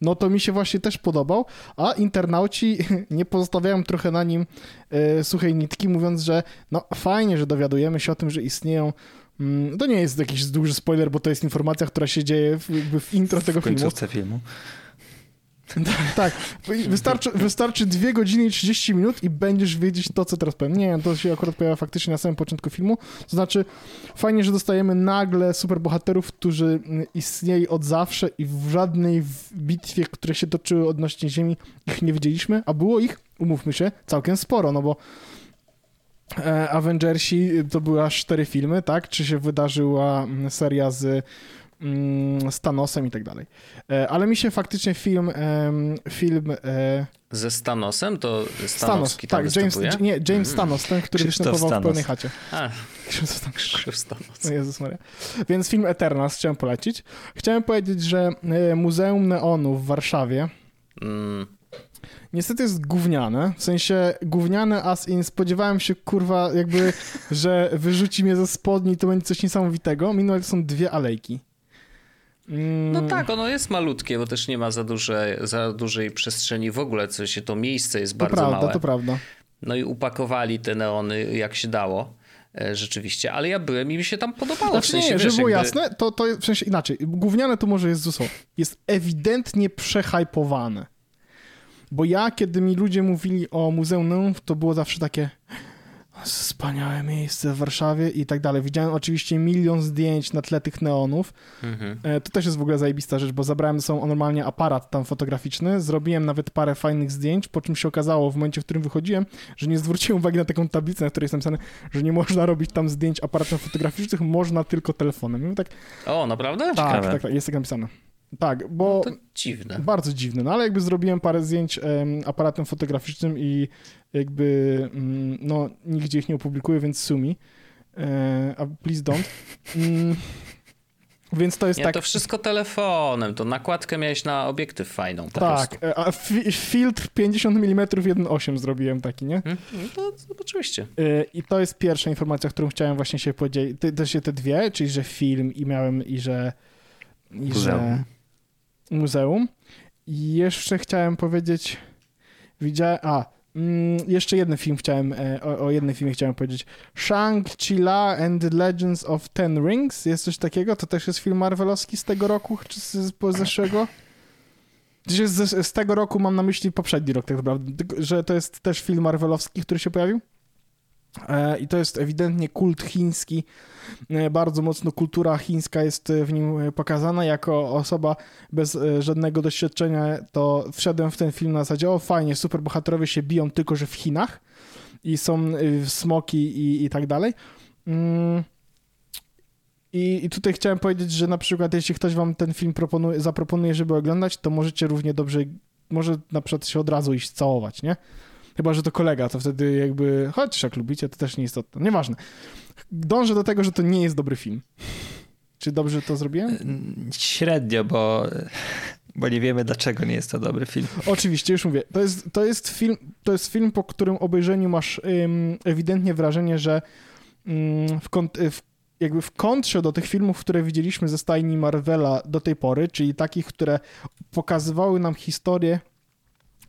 Speaker 1: no to mi się właśnie też podobał, a internauci [laughs] nie pozostawiają trochę na nim e, suchej nitki, mówiąc, że no fajnie, że dowiadujemy się o tym, że istnieją mm, to nie jest jakiś duży spoiler, bo to jest informacja, która się dzieje w, jakby w intro tego
Speaker 2: w
Speaker 1: filmu.
Speaker 2: filmu. [laughs]
Speaker 1: tak, wystarczy, wystarczy 2 godziny i 30 minut i będziesz wiedzieć to, co teraz powiem. Nie, to się akurat pojawia faktycznie na samym początku filmu. To znaczy, fajnie, że dostajemy nagle superbohaterów, którzy istnieli od zawsze i w żadnej bitwie, które się toczyły odnośnie Ziemi, ich nie widzieliśmy, a było ich, umówmy się, całkiem sporo, no bo e, Avengersi to były aż cztery filmy, tak? Czy się wydarzyła seria z mm, z Thanosem i tak dalej. E, ale mi się faktycznie film, film e,
Speaker 3: Ze Stanosem? To
Speaker 1: Thanos,
Speaker 3: Stanowski tam
Speaker 1: tak, James, nie, James Thanos, ten, który
Speaker 2: Krzysztof
Speaker 1: występował w
Speaker 2: Stanos.
Speaker 1: Pełnej Chacie.
Speaker 3: A,
Speaker 1: Krzysztof Stanos.
Speaker 3: Krzysztof Stanos.
Speaker 1: O Jezus Maria. Więc film Eternals chciałem polecić. Chciałem powiedzieć, że e, Muzeum Neonu w Warszawie
Speaker 3: Mm,
Speaker 1: niestety jest gówniane. W sensie gówniane as in spodziewałem się, kurwa, jakby, że wyrzuci mnie ze spodni i to będzie coś niesamowitego. Minąłem, to są dwie alejki. Mm,
Speaker 3: No tak, ono jest malutkie, bo też nie ma za, duże, za dużej przestrzeni w ogóle, co się to miejsce jest
Speaker 1: To
Speaker 3: bardzo
Speaker 1: prawda,
Speaker 3: małe.
Speaker 1: to prawda.
Speaker 3: No i upakowali te neony jak się dało, e, rzeczywiście, ale ja byłem i mi się tam podobało.
Speaker 1: Znaczy
Speaker 3: w sensie,
Speaker 1: nie,
Speaker 3: wiesz,
Speaker 1: żeby było
Speaker 3: jakby-
Speaker 1: jasne, to, to jest, w sensie inaczej. Gówniane to może jest ze Jest ewidentnie przehypowane. Bo ja, kiedy mi ludzie mówili o Muzeum Neonów, to było zawsze takie wspaniałe miejsce w Warszawie i tak dalej. Widziałem oczywiście milion zdjęć na tle tych neonów.
Speaker 3: Mhm.
Speaker 1: E, To też jest w ogóle zajebista rzecz, bo zabrałem sobą normalnie aparat tam fotograficzny, zrobiłem nawet parę fajnych zdjęć, po czym się okazało w momencie, w którym wychodziłem, że nie zwróciłem uwagi na taką tablicę, na której jest napisane, że nie można robić tam zdjęć aparatem fotograficznym, można tylko telefonem. I tak,
Speaker 3: O, naprawdę?
Speaker 1: tak,
Speaker 2: Ciekawe.
Speaker 1: tak, tak, jest tak napisane. Tak, bo
Speaker 3: To dziwne.
Speaker 1: bardzo dziwne, no ale jakby zrobiłem parę zdjęć em, aparatem fotograficznym i jakby mm, no nigdzie ich nie opublikuję, więc sumi. E, a please don't. [laughs] Mm, więc to jest
Speaker 3: Nie,
Speaker 1: tak.
Speaker 3: to wszystko telefonem, to nakładkę miałeś na obiektyw fajną po prostu.
Speaker 1: Tak, e, a fi filtr 50 mm 1.8 zrobiłem taki, nie?
Speaker 3: Mhm. No oczywiście.
Speaker 1: E, I to jest pierwsza informacja, którą chciałem właśnie się podzielić. Te, te, się te dwie, czyli że film i miałem i że i
Speaker 2: Muzeum.
Speaker 1: że muzeum. I jeszcze chciałem powiedzieć widziałem, a mm, jeszcze jeden film chciałem, e, o, o jednym filmie chciałem powiedzieć. Shang-Chi-La and the Legends of Ten Rings. Jest coś takiego? To też jest film marvelowski z tego roku, czy z, z zeszłego? Z, z tego roku mam na myśli poprzedni rok tak naprawdę, że to jest też film marvelowski, który się pojawił. E, I to jest ewidentnie kult chiński. E, Bardzo mocno kultura chińska jest e, w nim e, pokazana. Jako osoba bez żadnego doświadczenia, to wszedłem w ten film na zasadzie: o, fajnie, super bohaterowie się biją, tylko że w Chinach i są smoki i, i tak dalej. Mm. I, I tutaj chciałem powiedzieć, że na przykład jeśli ktoś wam ten film proponuje, zaproponuje, żeby oglądać, to możecie równie dobrze, może na przykład się od razu iść całować, nie? Chyba, że to kolega, to wtedy jakby, chociaż jak lubicie, to też nie istotne. Nieważne. Dążę do tego, że to nie jest dobry film. Czy dobrze to zrobiłem?
Speaker 2: Średnio, bo, bo nie wiemy dlaczego nie jest to dobry film.
Speaker 1: Oczywiście, już mówię. To jest, to jest, film, to jest film, po którym obejrzeniu masz ym, ewidentnie wrażenie, że ym, w, kont- w, jakby w kontrze do tych filmów, które widzieliśmy ze stajni Marvela do tej pory, czyli takich, które pokazywały nam historie,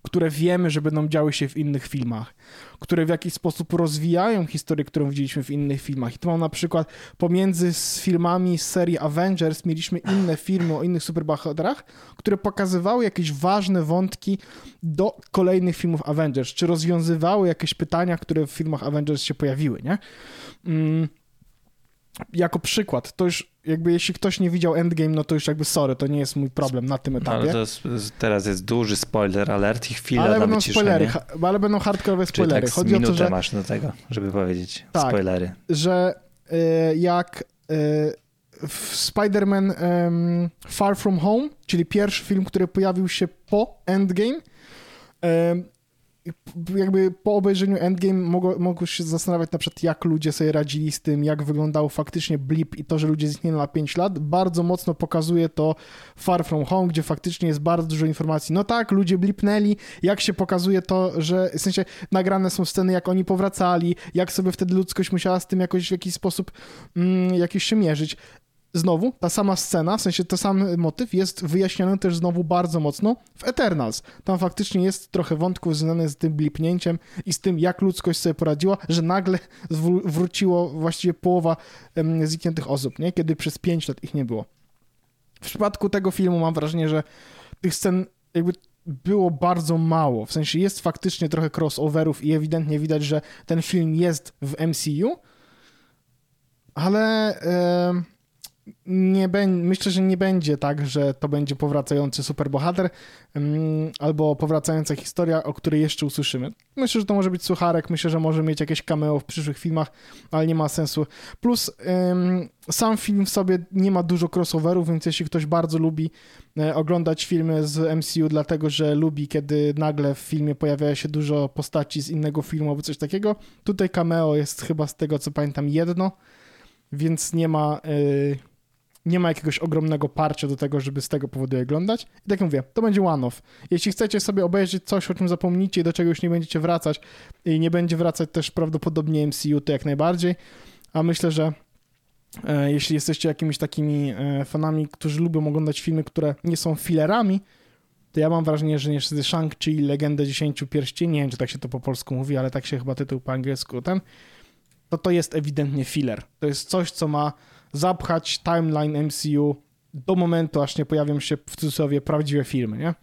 Speaker 1: które wiemy, że będą działy się w innych filmach, które w jakiś sposób rozwijają historię, którą widzieliśmy w innych filmach. I tu mam na przykład pomiędzy z filmami z serii Avengers mieliśmy inne filmy o innych superbohaterach, które pokazywały jakieś ważne wątki do kolejnych filmów Avengers, czy rozwiązywały jakieś pytania, które w filmach Avengers się pojawiły, nie? Mm. Jako przykład, to już jakby jeśli ktoś nie widział Endgame, no to już jakby sorry, to nie jest mój problem na tym
Speaker 2: No,
Speaker 1: etapie.
Speaker 2: ale to jest, teraz jest duży spoiler alert i chwila
Speaker 1: ale
Speaker 2: na
Speaker 1: będą spoilery, ha- ale będą hardkorowe
Speaker 2: Czyli
Speaker 1: spoilery.
Speaker 2: tak
Speaker 1: Chodzi o to, że,
Speaker 2: masz do tego, żeby powiedzieć
Speaker 1: Tak.
Speaker 2: spoilery.
Speaker 1: że y, jak y, w Spider-Man em, Far From Home, czyli pierwszy film, który pojawił się po Endgame, jakby po obejrzeniu Endgame mogło, się zastanawiać na przykład, jak ludzie sobie radzili z tym, jak wyglądał faktycznie blip i to, że ludzie zniknęli na 5 lat, bardzo mocno pokazuje to Far From Home, gdzie faktycznie jest bardzo dużo informacji. No tak, ludzie blipnęli, jak się pokazuje to, że w sensie nagrane są sceny, jak oni powracali, jak sobie wtedy ludzkość musiała z tym jakoś w jakiś sposób mm, jakiś się mierzyć. Znowu, ta sama scena, w sensie ten sam motyw jest wyjaśniony też znowu bardzo mocno w Eternals. Tam faktycznie jest trochę wątków związanych z tym blipnięciem i z tym, jak ludzkość sobie poradziła, że nagle wróciło właściwie połowa em, znikniętych osób, nie? kiedy przez 5 lat ich nie było. W przypadku tego filmu mam wrażenie, że tych scen jakby było bardzo mało. W sensie jest faktycznie trochę crossoverów i ewidentnie widać, że ten film jest w MCU, ale em, nie myślę, że nie będzie tak, że to będzie powracający superbohater um, albo powracająca historia, o której jeszcze usłyszymy. Myślę, że to może być sucharek, myślę, że może mieć jakieś cameo w przyszłych filmach, ale nie ma sensu. Plus sam film w sobie nie ma dużo crossoverów, więc jeśli ktoś bardzo lubi e, oglądać filmy z MCU, dlatego że lubi, kiedy nagle w filmie pojawia się dużo postaci z innego filmu albo coś takiego, tutaj cameo jest chyba z tego co pamiętam jedno, więc nie ma... Yy, nie ma jakiegoś ogromnego parcia do tego, żeby z tego powodu je oglądać. I tak jak mówię, to będzie one-off. Jeśli chcecie sobie obejrzeć coś, o czym zapomnicie i do czego już nie będziecie wracać i nie będzie wracać też prawdopodobnie MCU, to jak najbardziej. A myślę, że e, jeśli jesteście jakimiś takimi e, fanami, którzy lubią oglądać filmy, które nie są filerami, to ja mam wrażenie, że niestety Shang-Chi Legenda 10 Pierścieni, nie wiem, czy tak się to po polsku mówi, ale tak się chyba tytuł po angielsku ten, to to jest ewidentnie filler. To jest coś, co ma zapchać timeline MCU do momentu, aż nie pojawią się w cudzysłowie prawdziwe filmy, nie?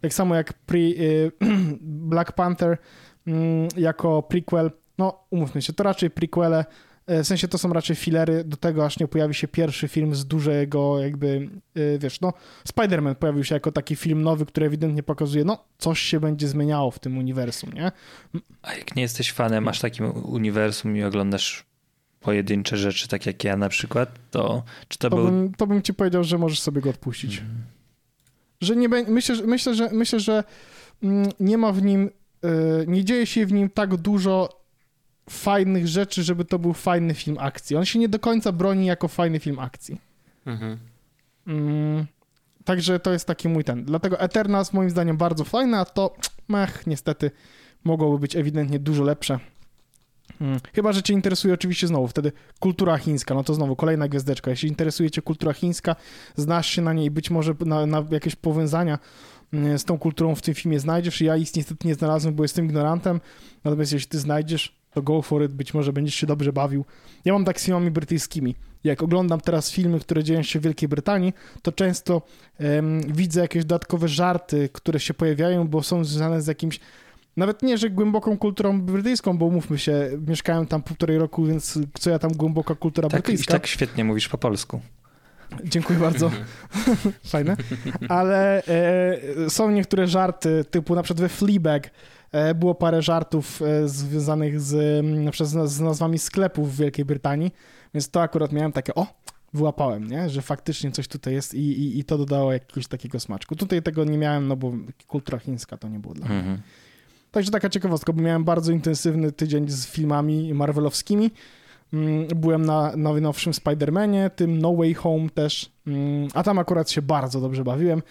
Speaker 1: Tak samo jak pre, y, [clears throat] Black Panther mm, jako prequel, no umówmy się, to raczej prequele, y, w sensie to są raczej filery do tego, aż nie pojawi się pierwszy film z dużego jakby, y, wiesz, no Spider-Man pojawił się jako taki film nowy, który ewidentnie pokazuje, no coś się będzie zmieniało w tym uniwersum, nie?
Speaker 2: A jak nie jesteś fanem, masz takim uniwersum i oglądasz pojedyncze rzeczy, tak jak ja na przykład, to czy to,
Speaker 1: to
Speaker 2: był...
Speaker 1: Bym, to bym ci powiedział, że możesz sobie go odpuścić. Hmm. Że nie będzie, myślę, myślę, że, myślę, że mm, nie ma w nim, yy, nie dzieje się w nim tak dużo fajnych rzeczy, żeby to był fajny film akcji. On się nie do końca broni jako fajny film akcji. Mhm. Mm, także to jest taki mój ten. Dlatego Eternals moim zdaniem bardzo fajne, a to mech, niestety mogłoby być ewidentnie dużo lepsze. Hmm. Chyba, że cię interesuje oczywiście znowu wtedy kultura chińska, no to znowu kolejna gwiazdeczka. Jeśli interesuje cię kultura chińska, znasz się na niej, być może na, na jakieś powiązania mm, z tą kulturą w tym filmie znajdziesz. Ja ich niestety nie znalazłem, bo jestem ignorantem, natomiast jeśli ty znajdziesz, to go for it, być może będziesz się dobrze bawił. Ja mam tak z filmami brytyjskimi. Jak oglądam teraz filmy, które dzieją się w Wielkiej Brytanii, to często um, widzę jakieś dodatkowe żarty, które się pojawiają, bo są związane z jakimś nawet nie, że głęboką kulturą brytyjską, bo mówmy się, mieszkałem tam półtorej roku, więc co ja tam głęboka kultura
Speaker 2: tak,
Speaker 1: brytyjska.
Speaker 2: Tak świetnie mówisz po polsku.
Speaker 1: Dziękuję bardzo. [laughs] Fajne. Ale e, są niektóre żarty, typu na przykład we Fleabag e, było parę żartów e, związanych z, na przykład z, z nazwami sklepów w Wielkiej Brytanii, więc to akurat miałem takie, o, wyłapałem, nie? że faktycznie coś tutaj jest i, i, i to dodało jakiegoś takiego smaczku. Tutaj tego nie miałem, no bo kultura chińska to nie było dla mnie. Mhm. Także taka ciekawostka, bo miałem bardzo intensywny tydzień z filmami marvelowskimi. Mm, byłem na najnowszym Spider-Manie, tym No Way Home też, mm, a tam akurat się bardzo dobrze bawiłem.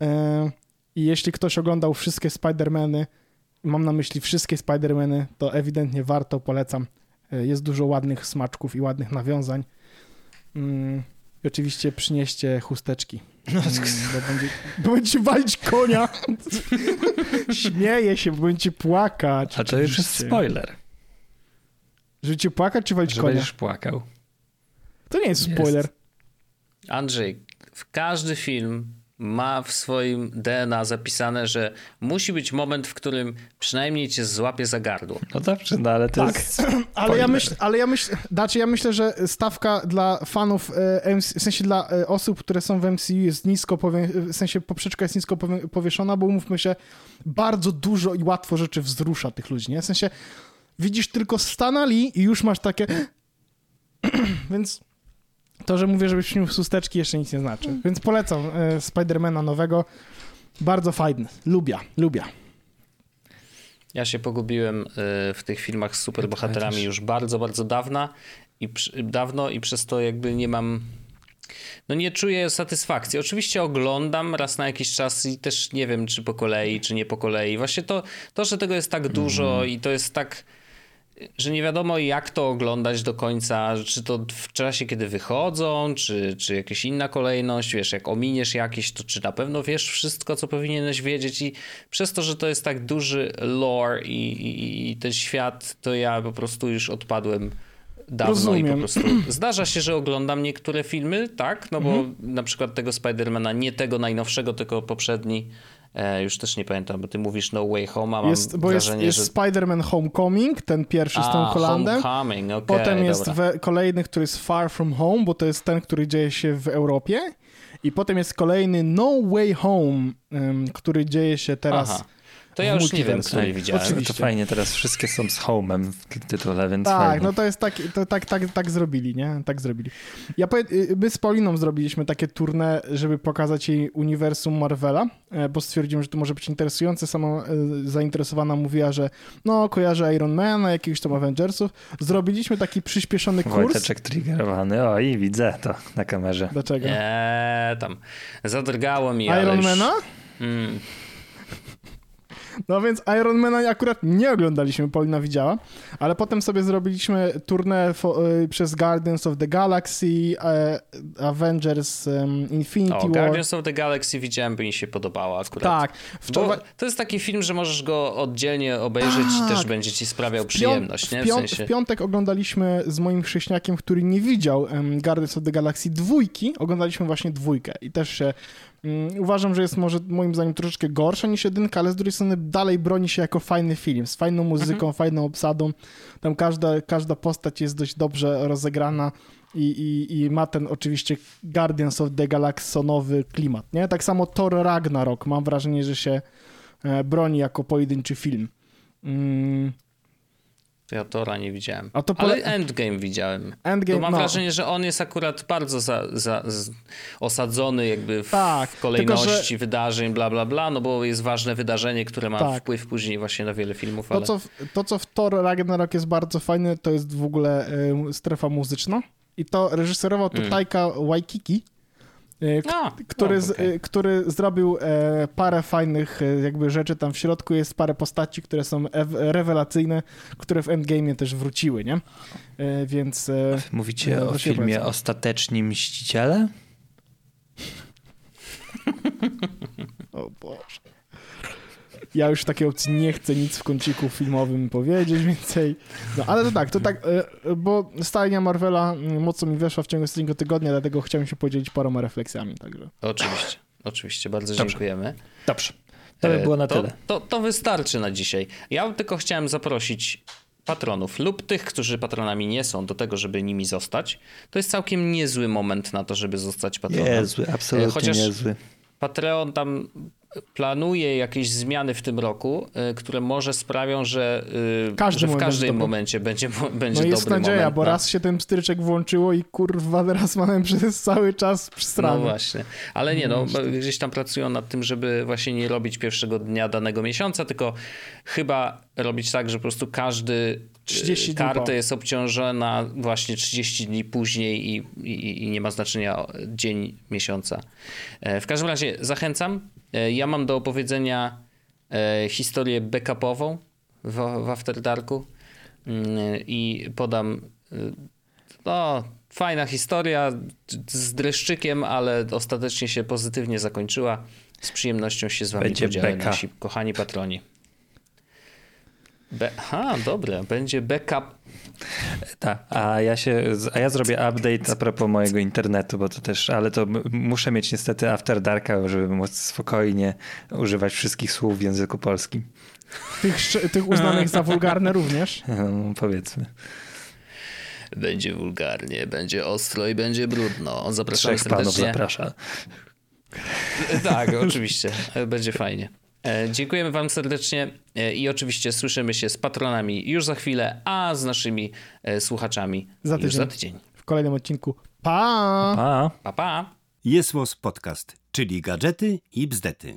Speaker 1: E, I jeśli ktoś oglądał wszystkie Spider-Many, mam na myśli wszystkie Spider-Many, to ewidentnie warto, polecam. E, jest dużo ładnych smaczków i ładnych nawiązań. Mm, I oczywiście przynieście chusteczki. No, mm, bo, będzie, [laughs] bo będzie walić konia. Śmieje się, bo będzie płakać.
Speaker 2: A to już jest spoiler.
Speaker 1: Że cię płakać czy walić
Speaker 2: że
Speaker 1: konia?
Speaker 2: będziesz płakał.
Speaker 1: To nie jest spoiler. Jest.
Speaker 3: Andrzej, w każdy film ma w swoim DNA zapisane, że musi być moment, w którym przynajmniej cię złapie za gardło.
Speaker 2: No dobrze, no ale to tak. jest [clears throat]
Speaker 1: ale ja myślę, ale ja myślę, znaczy ja myślę, że stawka dla fanów, e, w sensie dla e, osób, które są w MCU jest nisko, w sensie poprzeczka jest nisko powieszona, bo umówmy się, bardzo dużo i łatwo rzeczy wzrusza tych ludzi, nie? W sensie widzisz tylko Stanali i już masz takie [clears throat] więc to, że mówię, żebyś śnił susteczki jeszcze nic nie znaczy. Hmm. Więc polecam e, Spidermana nowego. Bardzo fajny. Lubię, lubię.
Speaker 3: Ja się pogubiłem e, w tych filmach z superbohaterami już bardzo, bardzo dawno i dawno i przez to jakby nie mam no nie czuję satysfakcji. Oczywiście oglądam raz na jakiś czas i też nie wiem, czy po kolei, czy nie po kolei. Właśnie to, to że tego jest tak dużo mm. i to jest tak że nie wiadomo jak to oglądać do końca, czy to w czasie, kiedy wychodzą, czy, czy jakaś inna kolejność, wiesz, jak ominiesz jakieś, to czy na pewno wiesz wszystko, co powinieneś wiedzieć i przez to, że to jest tak duży lore i, i, i ten świat, to ja po prostu już odpadłem dawno Rozumiem. i po prostu [clears throat] zdarza się, że oglądam niektóre filmy, tak, no bo mhm. na przykład tego Spidermana, nie tego najnowszego, tylko poprzedni, E, już też nie pamiętam, bo ty mówisz No Way Home, a mam
Speaker 1: Jest, bo jest,
Speaker 3: wrażenie,
Speaker 1: jest
Speaker 3: że...
Speaker 1: Spider-Man Homecoming, ten pierwszy z Tom
Speaker 3: A,
Speaker 1: Hollandem.
Speaker 3: Homecoming, okej,
Speaker 1: Potem jest we, kolejny, który jest Far From Home, bo to jest ten, który dzieje się w Europie. I potem jest kolejny No Way Home, em, który dzieje się teraz.
Speaker 3: Aha. To ja już nie wiem, który widziałem.
Speaker 1: Oczywiście.
Speaker 2: To fajnie, teraz wszystkie są z Home'em w tytule, więc
Speaker 1: Tak,
Speaker 2: fajnie.
Speaker 1: no to jest tak, to, tak, tak, tak zrobili, nie? Tak zrobili. Ja powie, y, my z Pauliną zrobiliśmy takie tournée, żeby pokazać jej uniwersum Marvela, e, bo stwierdziłem, że to może być interesujące. Sama e, zainteresowana mówiła, że no, kojarzę Iron Mana, jakiegoś tam Avengersów. Zrobiliśmy taki przyspieszony kurs.
Speaker 2: Wojteczek triggerowany, oj, widzę to na kamerze.
Speaker 1: Dlaczego?
Speaker 3: Eee, tam. Zadrgało mi, ale
Speaker 1: Iron
Speaker 3: już...
Speaker 1: Mana?
Speaker 3: Mm.
Speaker 1: No więc Iron Mana akurat nie oglądaliśmy, Paulina widziała, ale potem sobie zrobiliśmy turnę y, przez Guardians of the Galaxy, e, Avengers, Infinity
Speaker 3: O,
Speaker 1: War.
Speaker 3: Guardians of the Galaxy widziałem, by mi się podobało akurat.
Speaker 1: Tak. Wczoraj,
Speaker 3: to jest taki film, że możesz go oddzielnie obejrzeć i
Speaker 1: Tak.
Speaker 3: też będzie ci sprawiał przyjemność, nie?
Speaker 1: w,
Speaker 3: W sensie...
Speaker 1: w piątek oglądaliśmy z moim chrześniakiem, który nie widział um, Guardians of the Galaxy dwójki, oglądaliśmy właśnie dwójkę i też się uważam, że jest może moim zdaniem troszeczkę gorsza niż jedynka, ale z drugiej strony dalej broni się jako fajny film, z fajną muzyką,
Speaker 3: Mhm.
Speaker 1: fajną obsadą. Tam każda, każda postać jest dość dobrze rozegrana. I, i, I ma ten oczywiście Guardians of the Galaxonowy klimat, nie? Tak samo Thor Ragnarok, mam wrażenie, że się e, broni jako pojedynczy film. Mm,
Speaker 3: To ja Tora nie widziałem.
Speaker 1: A to
Speaker 3: Ale
Speaker 1: pole-
Speaker 3: Endgame widziałem.
Speaker 1: Endgame,
Speaker 3: to mam
Speaker 1: no.
Speaker 3: wrażenie, że on jest akurat bardzo za, za, z, osadzony jakby w,
Speaker 1: Tak,
Speaker 3: w kolejności
Speaker 1: tylko,
Speaker 3: wydarzeń, bla, bla, bla, no bo jest ważne wydarzenie, które ma
Speaker 1: Tak.
Speaker 3: wpływ później właśnie na wiele filmów,
Speaker 1: To
Speaker 3: ale...
Speaker 1: co, w, to, co w Thor Ragnarok jest bardzo fajne, to jest w ogóle e, strefa muzyczna. I to reżyserował to
Speaker 3: Mm.
Speaker 1: Taika Waikiki,
Speaker 3: A,
Speaker 1: który,
Speaker 3: no,
Speaker 1: z,
Speaker 3: okej.
Speaker 1: e, który zrobił e, parę fajnych e, jakby rzeczy. Tam w środku jest parę postaci, które są ew- rewelacyjne, które w Endgame też wróciły, nie? E, więc... E,
Speaker 2: Mówicie
Speaker 1: No,
Speaker 2: o filmie
Speaker 1: polecam.
Speaker 2: Ostateczni Mściciele? [laughs]
Speaker 1: O Boże. Ja już w takiej opcji nie chcę nic w kąciku filmowym powiedzieć więcej. No ale to tak, to tak, e, bo stajnia Marvela mm, mocno mi weszła w ciągu ostatniego tygodnia, dlatego chciałem się podzielić paroma refleksjami, także.
Speaker 3: Oczywiście, oczywiście, bardzo
Speaker 2: Dobrze.
Speaker 3: dziękujemy.
Speaker 2: Dobrze. To by
Speaker 3: E,
Speaker 2: było na
Speaker 3: to,
Speaker 2: tyle.
Speaker 3: To, to wystarczy na dzisiaj. Ja tylko chciałem zaprosić patronów lub tych, którzy patronami nie są, do tego, żeby nimi zostać. To jest całkiem niezły moment na to, żeby zostać patronem.
Speaker 2: Niezły, absolutnie
Speaker 3: Chociaż-
Speaker 2: niezły.
Speaker 3: Patreon tam planuje jakieś zmiany w tym roku, y, które może sprawią, że, y,
Speaker 1: Każdy
Speaker 3: że w każdym
Speaker 1: będzie
Speaker 3: momencie będzie, mo- będzie
Speaker 1: No jest nadzieja,
Speaker 3: moment.
Speaker 1: bo
Speaker 3: na-
Speaker 1: raz się ten pstryczek włączyło i kurwa teraz mamy przez cały czas
Speaker 3: No
Speaker 1: przystrany.
Speaker 3: właśnie. Ale nie, no, gdzieś tam pracują nad tym, żeby właśnie nie robić pierwszego dnia danego miesiąca, tylko chyba robić tak, że po prostu każdy
Speaker 1: 30
Speaker 3: y,
Speaker 1: dni po.
Speaker 3: jest obciążona właśnie 30 dni później i, i, i nie ma znaczenia dzień miesiąca. E, W każdym razie zachęcam. E, Ja mam do opowiedzenia e, historię backupową w, w After Darku Mm, i podam no, fajna historia z dreszczykiem, ale ostatecznie się pozytywnie zakończyła. Z przyjemnością się z wami
Speaker 2: Będzie
Speaker 3: podzielę,
Speaker 2: beka.
Speaker 3: nasi kochani patroni. Be ha, dobre. Będzie backup.
Speaker 2: Tak, a ja się, a ja zrobię update a propos mojego internetu, bo to też, ale to muszę mieć niestety After Darka, żeby móc spokojnie używać wszystkich słów w języku polskim.
Speaker 1: Tych, tych uznanych za wulgarne również. [laughs]
Speaker 2: No, powiedzmy.
Speaker 3: Będzie wulgarnie, będzie ostro i będzie brudno. Zapraszam
Speaker 2: Trzech panów
Speaker 3: serdecznie.
Speaker 2: zaprasza.
Speaker 3: Tak, oczywiście. Będzie fajnie. E, Dziękujemy Wam serdecznie e, i oczywiście słyszymy się z patronami już za chwilę, a z naszymi e, słuchaczami
Speaker 1: Za
Speaker 3: już
Speaker 1: tydzień.
Speaker 3: za tydzień.
Speaker 1: W kolejnym odcinku. Pa!
Speaker 2: Pa!
Speaker 3: Pa, pa!
Speaker 4: Jest Podcast, czyli gadżety i bzdety.